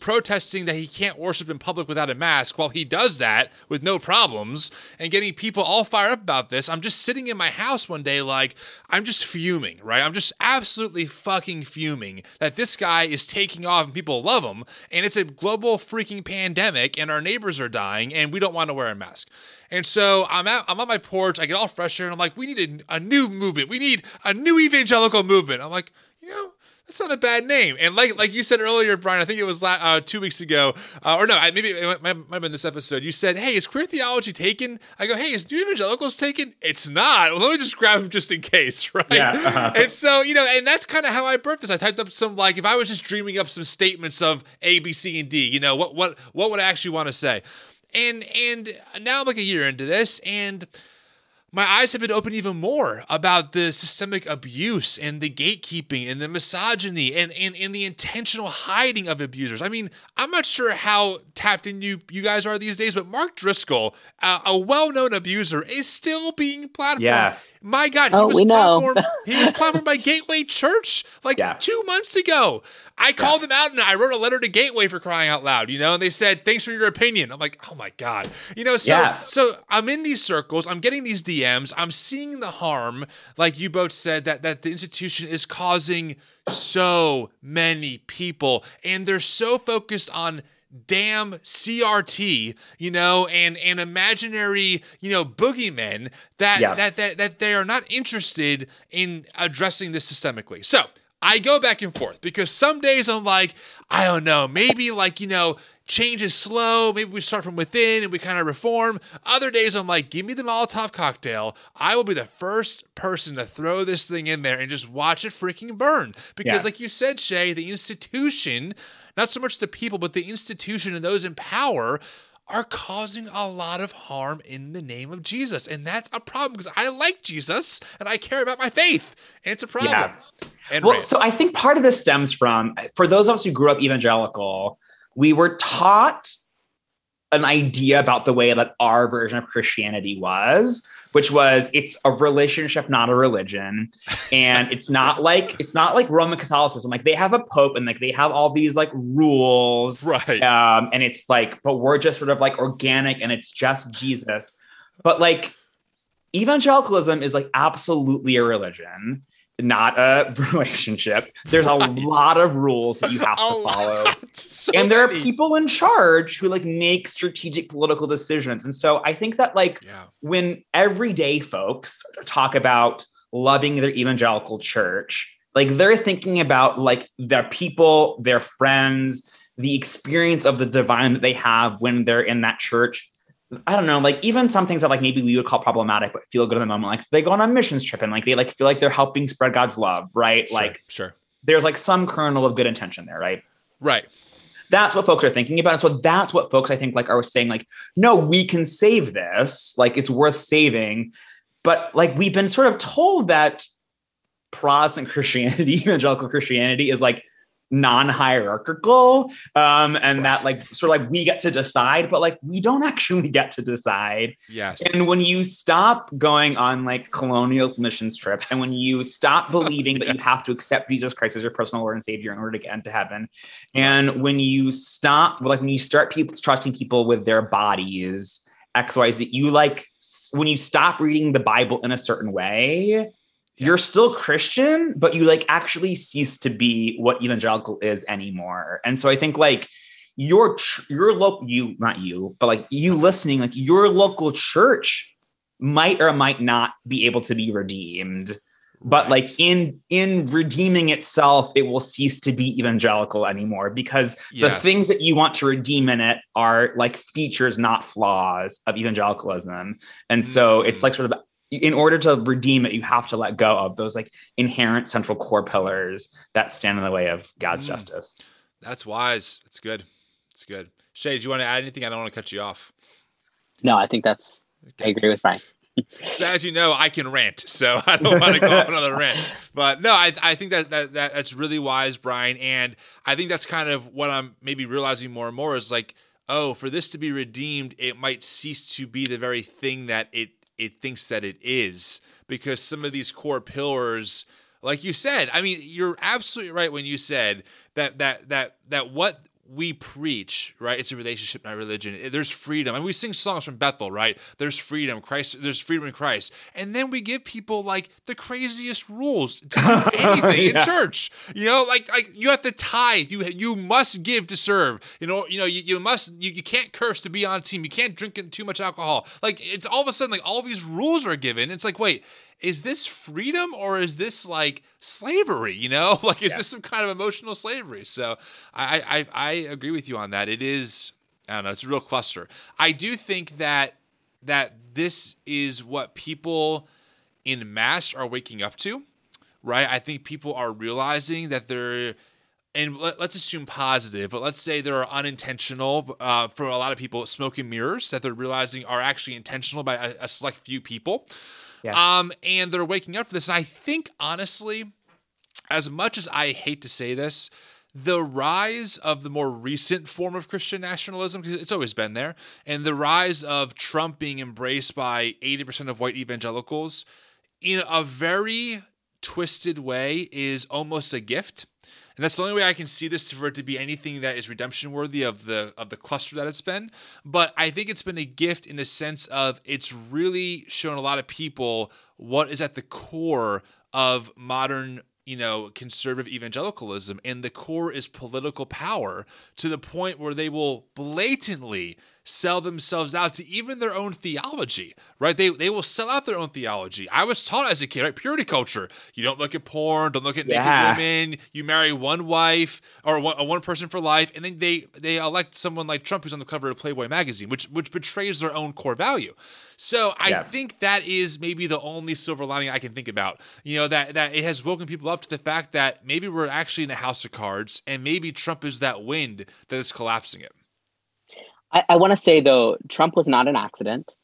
protesting that he can't worship in public without a mask while he does that with no problems and getting people all fired up about this. I'm just sitting in my house one day, like, I'm just fuming, right? I'm just absolutely fucking fuming that this guy is taking off and people love him. And it's a global freaking pandemic and our neighbors are dying and we don't want to wear a mask. And so I'm at I'm on my porch. I get all fresh air and I'm like, we need a, a new movement. We need a new evangelical movement. I'm like, you know, that's not a bad name. And like like you said earlier, Brian, I think it was uh, two weeks ago, uh, or no, maybe it might, might have been this episode. You said, "Hey, is queer theology taken?" I go, "Hey, is New Evangelicals taken?" It's not. Well, let me just grab them just in case, right? Yeah. Uh-huh. And so you know, and that's kind of how I birthed this. I typed up some like if I was just dreaming up some statements of A, B, C, and D. You know, what what what would I actually want to say? and and now I'm like a year into this, and my eyes have been opened even more about the systemic abuse and the gatekeeping and the misogyny and, and, and the intentional hiding of abusers. I mean, I'm not sure how tapped in you you guys are these days, but Mark Driscoll, uh, a well-known abuser, is still being platformed. Yeah. My God, he Oh, was we know. platformed. he was platformed by Gateway Church like Yeah. two months ago. I called them out and I wrote a letter to Gateway for crying out loud, you know, and they said, "Thanks for your opinion." I'm like, "Oh my God," you know. So, Yeah. so I'm in these circles. I'm getting these DMs. I'm seeing the harm, like you both said, that that the institution is causing so many people, and they're so focused on damn CRT, you know, and and imaginary, you know, boogeymen that Yeah. that that that they are not interested in addressing this systemically. So I go back and forth because some days I'm like, I don't know, maybe like, you know, change is slow. Maybe we start from within and we kind of reform. Other days I'm like, give me the Molotov cocktail. I will be the first person to throw this thing in there and just watch it freaking burn. Because, Yeah. like you said, Shay, the institution, not so much the people, but the institution and those in power are causing a lot of harm in the name of Jesus. And that's a problem because I like Jesus and I care about my faith. And it's a problem. Yeah. And Well, rape. so I think part of this stems from for those of us who grew up evangelical, we were taught an idea about the way that our version of Christianity was, which was it's a relationship, not a religion. And it's not like it's not like Roman Catholicism. Like they have a pope and like they have all these like rules. right. Um, and it's like, but we're just sort of like organic and it's just Jesus. But like evangelicalism is like absolutely a religion, not a relationship. There's a Right. lot of rules that you have to follow. So And there are people in charge who like make strategic political decisions. And so I think that like Yeah. when everyday folks talk about loving their evangelical church, like they're thinking about like their people, their friends, the experience of the divine that they have when they're in that church. I don't know, like even some things that like maybe we would call problematic, but feel good in the moment. Like they go on a missions trip and like they like feel like they're helping spread God's love, right? Sure, Like sure. there's like some kernel of good intention there, right? Right. that's what folks are thinking about. And so that's what folks I think like are saying, like, no, we can save this. Like it's worth saving. But like we've been sort of told that Protestant Christianity, evangelical Christianity is like non-hierarchical. Um, and that like sort of like we get to decide, but like we don't actually get to decide. Yes. And when you stop going on like colonial missions trips, and when you stop believing that you have to accept Jesus Christ as your personal Lord and Savior in order to get into heaven, and when you stop, like when you start people trusting people with their bodies, X, Y, Z, you like when you stop reading the Bible in a certain way, you're still Christian, but you like actually cease to be what evangelical is anymore. And so I think like your your local you not you but like you listening like your local church might or might not be able to be redeemed but like in in redeeming itself it will cease to be evangelical anymore because the things that you want to redeem in it are like features not flaws of evangelicalism and so it's Mm. like sort of in order to redeem it you have to let go of those like inherent central core pillars that stand in the way of god's Mm. justice That's wise. It's good. It's good. Shay, do you want to add anything? I don't want to cut you off. No, I think that's. I agree with Brian. So as you know, I can rant, so I don't want to go on another rant. But no, I, I think that, that that that's really wise, Brian, and I think that's kind of what I'm maybe realizing more and more is like, oh, for this to be redeemed, it might cease to be the very thing that it it thinks that it is, because some of these core pillars, like you said, I mean, you're absolutely right when you said that that that that what we preach, right? It's a relationship, not religion. Eh, there's freedom. And we sing songs from Bethel, right? There's freedom. Christ, there's freedom in Christ. And then we give people like the craziest rules to do anything in church. You know, like like you have to tithe. You you must give to serve. You know, you know, you, you must you, you can't curse to be on a team. You can't drink too much alcohol. Like it's all of a sudden like all these rules are given. It's like, wait, is this freedom or is this like slavery? You know, like is this some kind of emotional slavery? So I, I I agree with you on that. It is I don't know. It's a real cluster. I do think that that this is what people in mass are waking up to, right? I think people are realizing that they're and let, us assume positive, but let's say there are unintentional uh, for a lot of people smoke and mirrors that they're realizing are actually intentional by a, a select few people. Yeah. Um, and they're waking up to this. I think honestly, as much as I hate to say this, the rise of the more recent form of Christian nationalism, because it's always been there, and the rise of Trump being embraced by 80% of white evangelicals in a very twisted way is almost a gift and that's the only way I can see this for it to be anything that is redemption worthy of the of the cluster that it's been. But I think it's been a gift in the sense of it's really shown a lot of people what is at the core of modern you know, conservative evangelicalism, and the core is political power to the point where they will blatantly sell themselves out to even their own theology, right? They, they will sell out their own theology. I was taught as a kid, right? Purity culture. You don't look at porn, don't look at yeah. naked women. You marry one wife or one, one person for life, and then they they elect someone like Trump who's on the cover of Playboy magazine, which which betrays their own core value. So I yeah. think that is maybe the only silver lining I can think about. You know that that it has woken people up to the fact that maybe we're actually in a house of cards, and maybe Trump is that wind that is collapsing it. I, I want to say though, Trump was not an accident.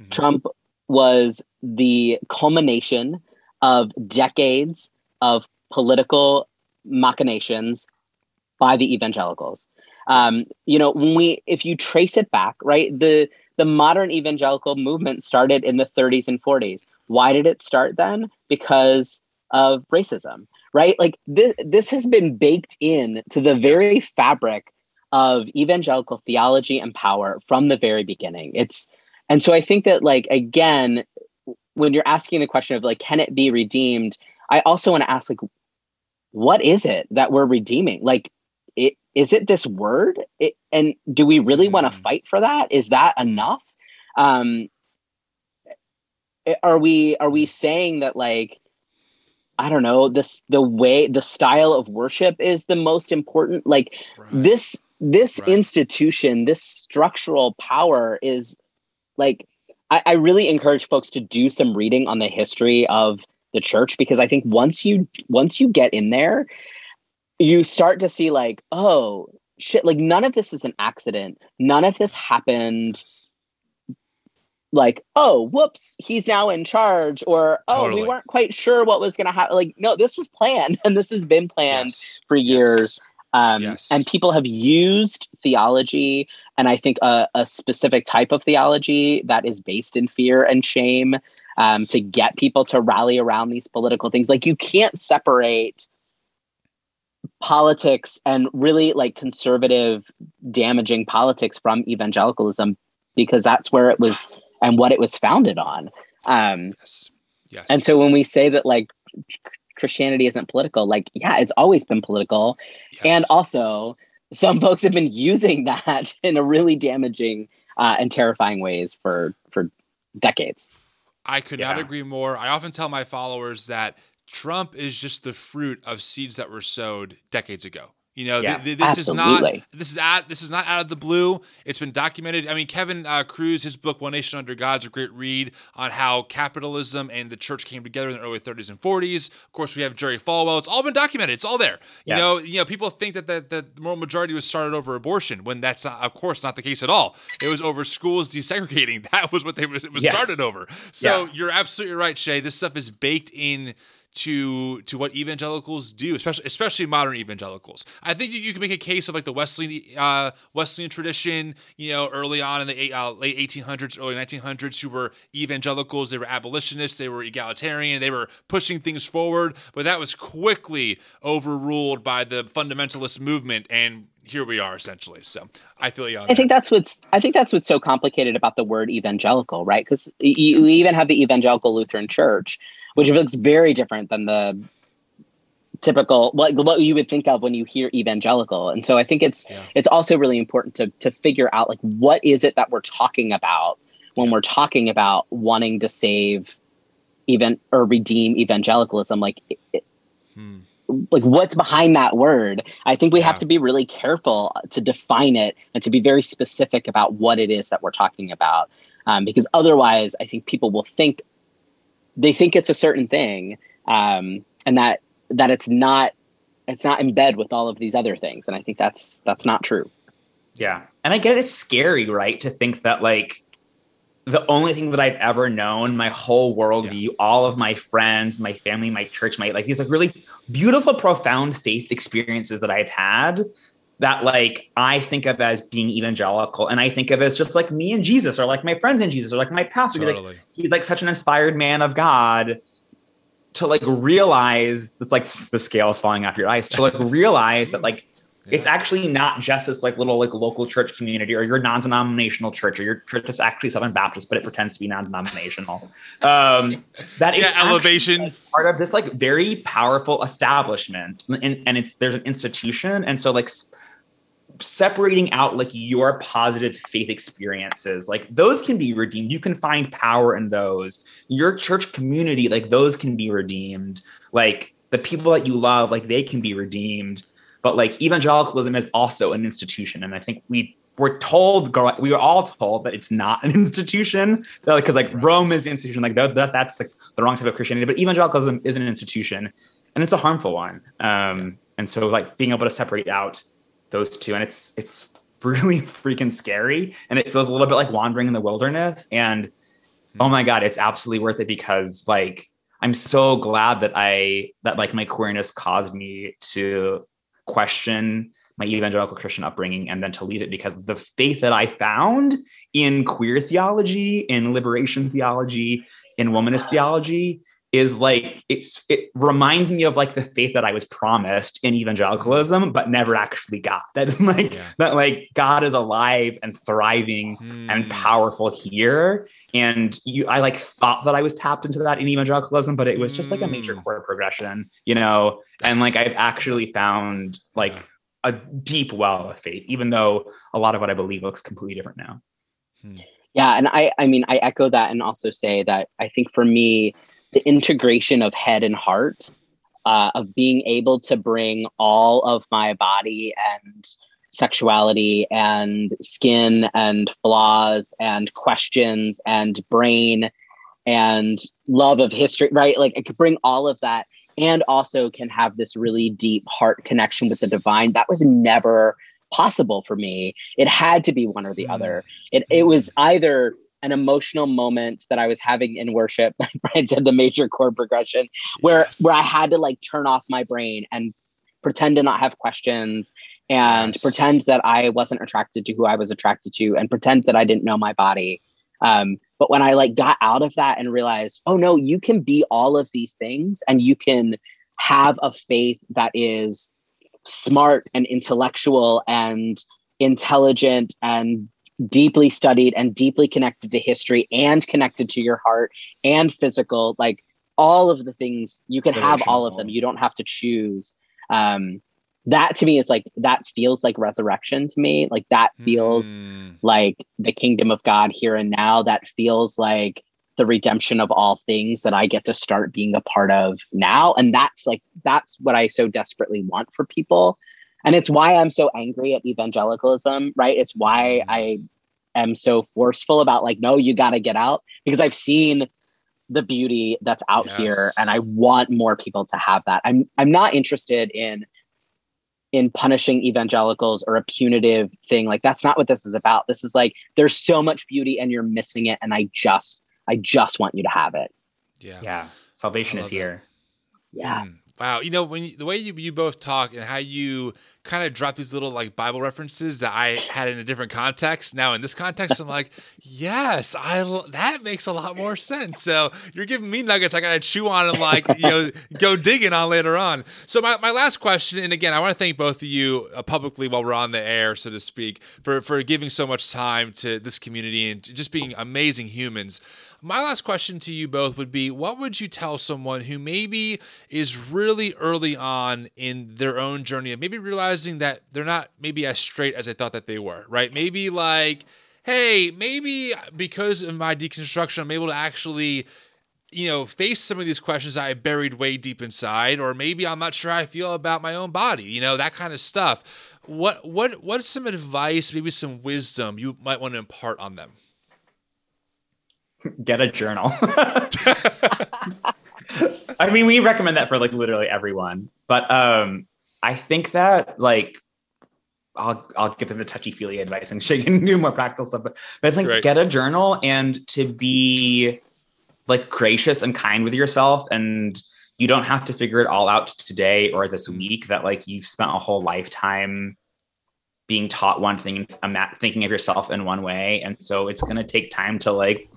Mm-hmm. Trump was the culmination of decades of political machinations by the evangelicals. Um, you know, when we, if you trace it back, right, the the modern evangelical movement started in the 30s and 40s. Why did it start then? Because of racism, right? Like this, this has been baked in to the very fabric of evangelical theology and power from the very beginning. It's and so I think that like again, when you're asking the question of like, can it be redeemed? I also want to ask like, what is it that we're redeeming? Like, is it this word? It, and do we really mm. want to fight for that? Is that enough? Um, are we are we saying that like I don't know this the way the style of worship is the most important? Like right. this this right. institution, this structural power is like, I, I really encourage folks to do some reading on the history of the church because I think once you once you get in there, you start to see like, oh shit, like none of this is an accident. None of this happened like, oh, whoops, he's now in charge, or oh, totally. we weren't quite sure what was gonna happen. Like, no, this was planned and this has been planned yes. for years. Yes. Um, yes. And people have used theology, and I think a, a, specific type of theology that is based in fear and shame um, to get people to rally around these political things. Like you can't separate politics and really like conservative, damaging politics from evangelicalism because that's where it was and what it was founded on. Um, yes. Yes. And so when we say that like Christianity isn't political. Like, yeah, it's always been political. Yes. And also, some folks have been using that in a really damaging uh, and terrifying ways for for decades. I could yeah. not agree more. I often tell my followers that Trump is just the fruit of seeds that were sowed decades ago. You know, yeah, th- this absolutely. is not this is at this is not out of the blue. It's been documented. I mean, Kevin uh, Kruse, his book "One Nation Under God" is a great read on how capitalism and the church came together in the early 30s and 40s. Of course, we have Jerry Falwell. It's all been documented. It's all there. Yeah. You know, you know, people think that the, the moral majority was started over abortion when that's not, of course not the case at all. It was over schools desegregating. That was what they it was yeah. started over. So you're absolutely right, Shay. This stuff is baked in to to what evangelicals do, especially especially modern evangelicals. I think you, you can make a case of like the Wesleyan uh, Wesleyan tradition, you know, early on in the uh, late 1800s, early 1900s, who were evangelicals. They were abolitionists. They were egalitarian. They were pushing things forward, but that was quickly overruled by the fundamentalist movement and here we are essentially. So I feel you. I think that's what's I think that's what's so complicated about the word evangelical, right? Because you even have the evangelical Lutheran Church, which looks very different than the typical what what you would think of when you hear evangelical. And so I think it's yeah. it's also really important to to figure out like what is it that we're talking about when yeah. we're talking about wanting to save even or redeem evangelicalism like it, hmm. like what's behind that word i think we yeah. have to be really careful to define it and to be very specific about what it is that we're talking about um, because otherwise i think people will think they think it's a certain thing um, and that that it's not it's not in bed with all of these other things and i think that's that's not true yeah and i get it, it's scary right to think that like the only thing that I've ever known, my whole worldview, yeah. all of my friends, my family, my church, my like these like really beautiful, profound faith experiences that I've had that like I think of as being evangelical and I think of as just like me and Jesus or like my friends in Jesus or like my pastor. Totally. Like, he's like such an inspired man of God to like realize it's like the scale is falling off your eyes to like realize that like yeah. it's actually not just this like little like local church community or your non-denominational church or your church that's actually Southern Baptist, but it pretends to be non-denominational. Um, that yeah, elevation like part of this like very powerful establishment, and, and it's there's an institution, and so like separating out like your positive faith experiences like those can be redeemed. You can find power in those. Your church community like those can be redeemed. Like the people that you love like they can be redeemed. But like evangelicalism is also an institution and i think we we're told we were all told that it's not an institution because like right. rome is the institution like that, that that's the, the wrong type of christianity but evangelicalism is an institution and it's a harmful one. Um and so like being able to separate out those two and it's it's really freaking scary and it feels a little bit like wandering in the wilderness and oh my god it's absolutely worth it because like i'm so glad that i that like my queerness caused me to question my evangelical Christian upbringing and then to leave it because the faith that I found in queer theology, in liberation theology, in womanist theology is like it's it reminds me of like the faith that I was promised in evangelicalism, but never actually got. That like yeah. that like God is alive and thriving mm. and hmm. powerful here. And you I like thought that I was tapped into that in evangelicalism, but it was just like a major hmm. chord progression, you know. And like I've actually found like yeah. a deep well of faith, even though a lot of what I believe looks completely different now. Hmm. Yeah, and I I mean I echo that and also say that I think for me the integration of head and heart, uh, of being able to bring all of my body and sexuality and skin and flaws and questions and brain and love of history, right? Like I could bring all of that and also can have this really deep heart connection with the divine. That was never possible for me. It had to be one or the mm. other. It it was either an emotional moment that I was having in worship. Brian said the major chord progression, where yes. where I had to like turn off my brain and pretend to not have questions and yes. pretend that I wasn't attracted to who I was attracted to and pretend that I didn't know my body. Um, but when I like got out of that and realized, oh no, you can be all of these things and you can have a faith that is smart and intellectual and intelligent and deeply studied and deeply connected to history and connected to your heart and physical like all of the things you can have all of them. You don't have to choose. Um that to me is like that feels like resurrection to me. Like that feels mm. like the kingdom of god here and now. That feels like the redemption of all things that i get to start being a part of now. And that's like that's what i so desperately want for people and it's why I'm so angry at evangelicalism, right? It's why mm-hmm. I am so forceful about like, no, you got to get out because I've seen the beauty that's out yes. here and I want more people to have that. I'm I'm not interested in in punishing evangelicals or a punitive thing. Like that's not what this is about. This is like there's so much beauty and you're missing it and I just I just want you to have it. Yeah. Yeah. Salvation is here. That. Yeah. Mm. Wow, you know when you, the way you, you both talk and how you kind of drop these little like Bible references that I had in a different context. Now in this context, I'm like, yes, I that makes a lot more sense. So you're giving me nuggets I gotta chew on and like you know go digging on later on. So my, my last question, and again, I want to thank both of you uh, publicly while we're on the air, so to speak, for for giving so much time to this community and just being amazing humans. My last question to you both would be what would you tell someone who maybe is really early on in their own journey of maybe realizing that they're not maybe as straight as they thought that they were, right? Maybe like, hey, maybe because of my deconstruction, I'm able to actually you know, face some of these questions I buried way deep inside, or maybe I'm not sure I feel about my own body, you know, that kind of stuff. What what what's some advice, maybe some wisdom you might want to impart on them? Get a journal. I mean, we recommend that for like literally everyone. But um, I think that like I'll I'll give them the touchy feely advice and she can do more practical stuff. But, but I think right. get a journal and to be like gracious and kind with yourself and you don't have to figure it all out today or this week that like you've spent a whole lifetime being taught one thing and thinking of yourself in one way and so it's going to take time to like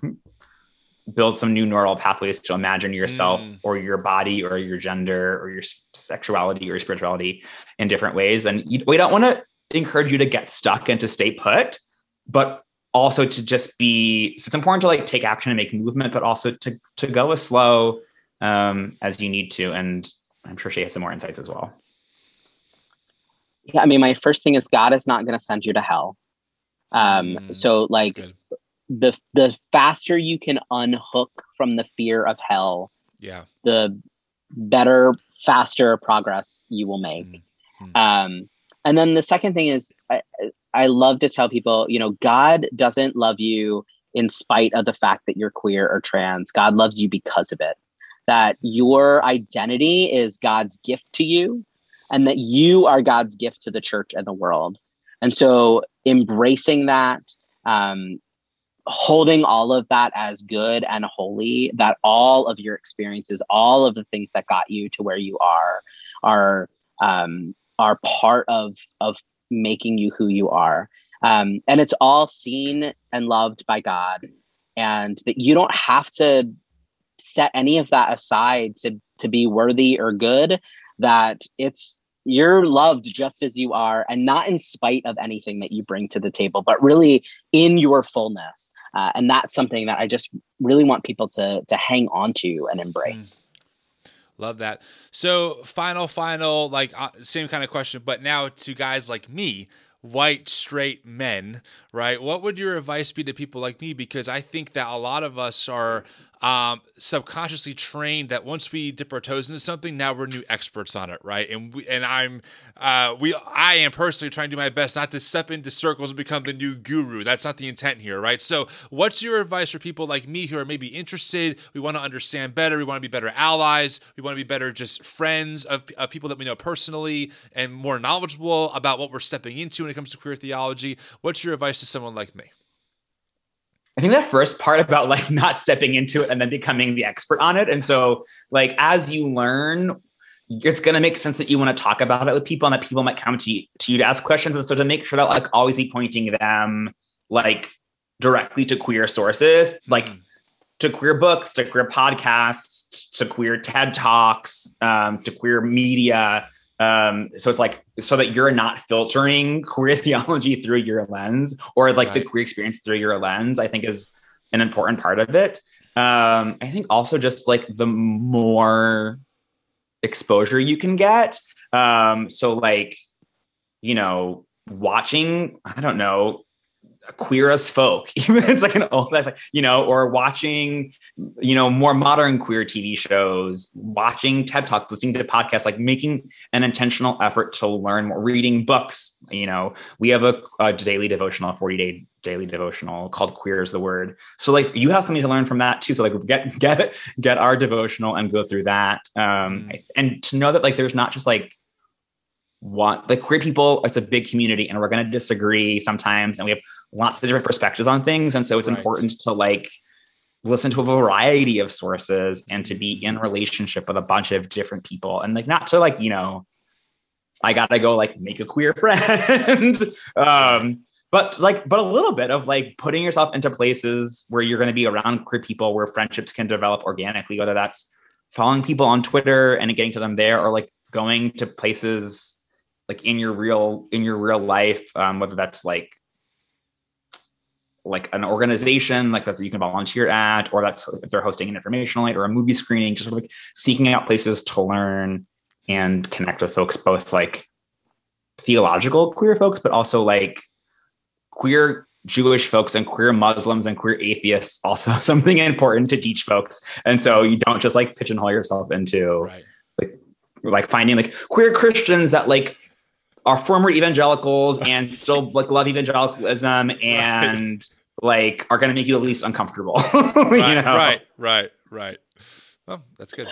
build some new neural pathways to imagine yourself mm. or your body or your gender or your sexuality or your spirituality in different ways. And you, we don't want to encourage you to get stuck and to stay put but also to just be so it's important to like take action and make movement but also to to go as slow um, as you need to. And i'm sure she has some more insights as well. Yeah i mean my first thing is god is not going to send you to hell. Um, mm, so like the the faster you can unhook from the fear of hell yeah. the better faster progress you will make. Mm-hmm. um and then the second thing is I, I love to tell people you know god doesn't love you in spite of the fact that you're queer or trans. God loves you because of it. That your identity is god's gift to you and that you are god's gift to the church and the world. And so embracing that um, holding all of that as good and holy that all of your experiences all of the things that got you to where you are are um, are part of of making you who you are. Um, and it's all seen and loved by god. And that you don't have to set any of that aside to to be worthy or good that it's you're loved just as you are and not in spite of anything that you bring to the table but really in your fullness. Uh, and that's something that i just really want people to to hang on to and embrace. Mm. love that. So final final like uh, same kind of question but now to guys like me white straight men right? What would your advice be to people like me? Because i think that a lot of us are um, subconsciously trained that once we dip our toes into something, now we're new experts on it, right? And we and I'm uh, we I am personally trying to do my best not to step into circles and become the new guru. That's not the intent here, right? So, what's your advice for people like me who are maybe interested? We want to understand better. We want to be better allies. We want to be better just friends of, of people that we know personally and more knowledgeable about what we're stepping into when it comes to queer theology. What's your advice to someone like me? I think that first part about like not stepping into it and then becoming the expert on it. And so, like, as you learn, it's going to make sense that you want to talk about it with people and that people might come to you, to you to ask questions. And so, to make sure that like always be pointing them like directly to queer sources, like mm. to queer books, to queer podcasts, to queer TED Talks, um, to queer media um so it's like so that you're not filtering queer theology through your lens or like right. the queer experience through your lens i think is an important part of it um i think also just like the more exposure you can get um so like you know watching i don't know queer as folk. Even it's like an old like you know or watching you know more modern queer tv shows watching ted talks listening to podcasts like making an intentional effort to learn more reading books you know. We have a, a daily devotional a 40 day daily devotional called queer is the word. So like you have something to learn from that too. So like get get get our devotional and go through that. Um mm. and to know that like there's not just like want like queer people it's a big community and we're going to disagree sometimes and we have lots of different perspectives on things and so it's right. important to like listen to a variety of sources and to be in relationship with a bunch of different people and like not to like you know i gotta go like make a queer friend um but like but a little bit of like putting yourself into places where you're going to be around queer people where friendships can develop organically whether that's following people on twitter and getting to them there or like going to places like in your real in your real life um, whether that's like like an organization like that's you can volunteer at or that's if they're hosting an informational night or a movie screening just sort of like seeking out places to learn and connect with folks both like theological queer folks but also like queer Jewish folks and queer Muslims and queer atheists also something important to teach folks. And so you don't just like pigeonhole yourself into right. like like finding like queer Christians that like are former evangelicals and still like love evangelicalism and right. like are going to make you the least uncomfortable. right, you know? right, right, right. Well, that's good.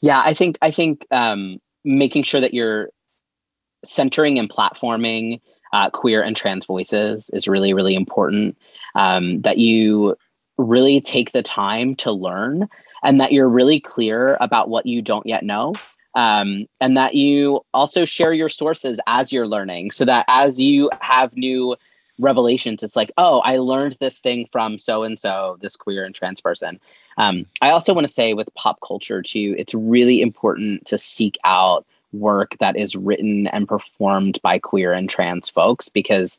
Yeah, I think I think um, making sure that you're centering and platforming uh, queer and trans voices is really, really important. Um, that you really take the time to learn and that you're really clear about what you don't yet know. Um, and that you also share your sources as you're learning so that as you have new revelations, it's like, oh, I learned this thing from so and so, this queer and trans person. Um, I also want to say with pop culture too, it's really important to seek out work that is written and performed by queer and trans folks because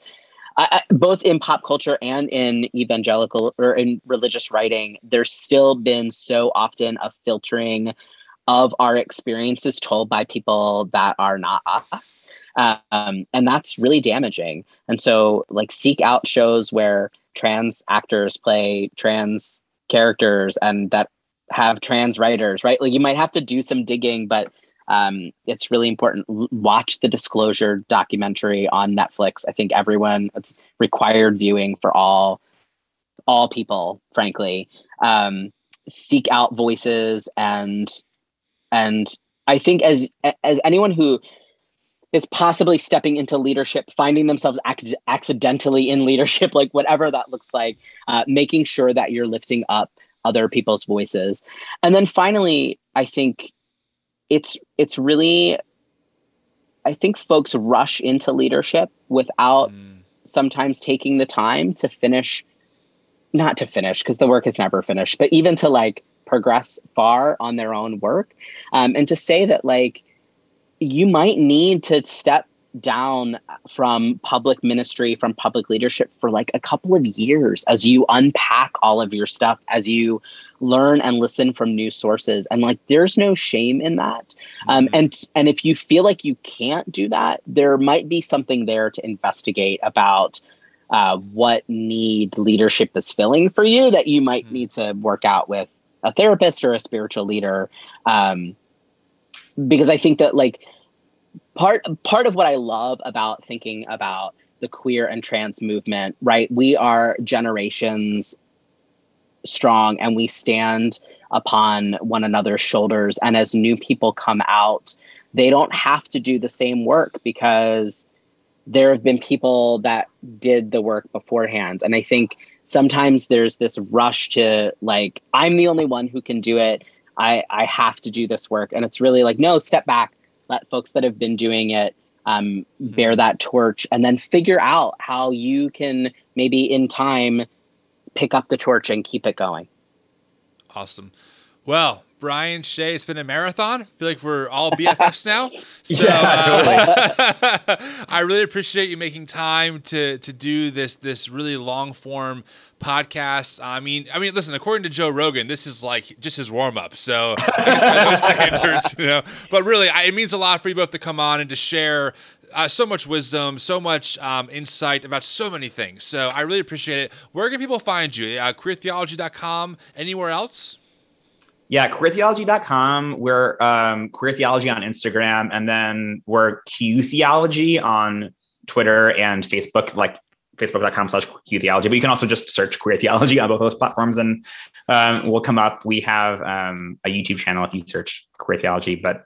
I, both in pop culture and in evangelical or in religious writing, there's still been so often a filtering of our experiences told by people that are not us. Um, and that's really damaging. And so, like, seek out shows where trans actors play trans characters and that have trans writers, right? Like, you might have to do some digging, but um, it's really important. Watch the Disclosure documentary on Netflix. I think everyone it's required viewing for all all people. Frankly, um, seek out voices and and I think as as anyone who is possibly stepping into leadership, finding themselves ac- accidentally in leadership, like whatever that looks like, uh, making sure that you're lifting up other people's voices, and then finally, I think it's it's really I think folks rush into leadership without mm. sometimes taking the time to finish not to finish because the work is never finished, but even to like progress far on their own work. Um, and to say that like you might need to step down from public ministry, from public leadership for like a couple of years as you unpack all of your stuff, as you learn and listen from new sources. And like there's no shame in that. Um, mm-hmm. and and if you feel like you can't do that, there might be something there to investigate about uh, what need leadership is filling for you that you might mm-hmm. need to work out with a therapist or a spiritual leader. Um, because I think that like part part of what I love about thinking about the queer and trans movement, right? We are generations strong and we stand upon one another's shoulders. And as new people come out, they don't have to do the same work because there have been people that did the work beforehand. And I think sometimes there's this rush to like, I'm the only one who can do it. I, I have to do this work. And it's really like, no, step back let folks that have been doing it um, bear mm-hmm. that torch and then figure out how you can maybe in time pick up the torch and keep it going. Awesome. Well, Brian Shay, it's been a marathon. I feel like we're all BFFs now. So, yeah, totally. Uh, I really appreciate you making time to to do this this really long form podcast. I mean, I mean, listen. According to Joe Rogan, this is like just his warm up. So I guess by those standards, you know. But really, I, it means a lot for you both to come on and to share uh, so much wisdom, so much um, insight about so many things. So I really appreciate it. Where can people find you? Uh, queertheology.com. Anywhere else? Yeah, queertheology.com. We're um, queer theology on Instagram, and then we're Q Theology on Twitter and Facebook, like facebook.com slash Q Theology. But you can also just search queer theology on both those platforms and um, we'll come up. We have um, a YouTube channel if you search queer theology. But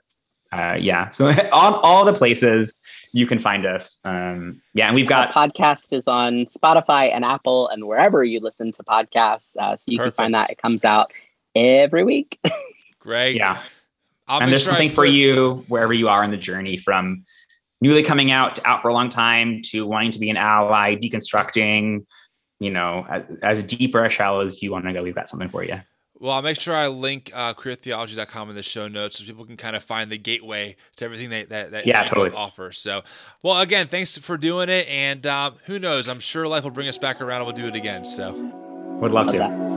uh, yeah, so on all the places you can find us. Um, yeah, and we've got Our podcast is on Spotify and Apple and wherever you listen to podcasts. Uh, so you Perfect. can find that. It comes out every week. Great. Yeah. I'll and there's sure something for you wherever you are in the journey from newly coming out to out for a long time to wanting to be an ally, deconstructing, you know, as, as deep or as shallow as you want to go, we've got something for you. Well, I'll make sure I link uh, queertheology.com in the show notes so people can kind of find the gateway to everything that that, that yeah, totally. offer. So, well, again, thanks for doing it, and uh, who knows? I'm sure life will bring us back around, and we'll do it again. So, would love, love to. That.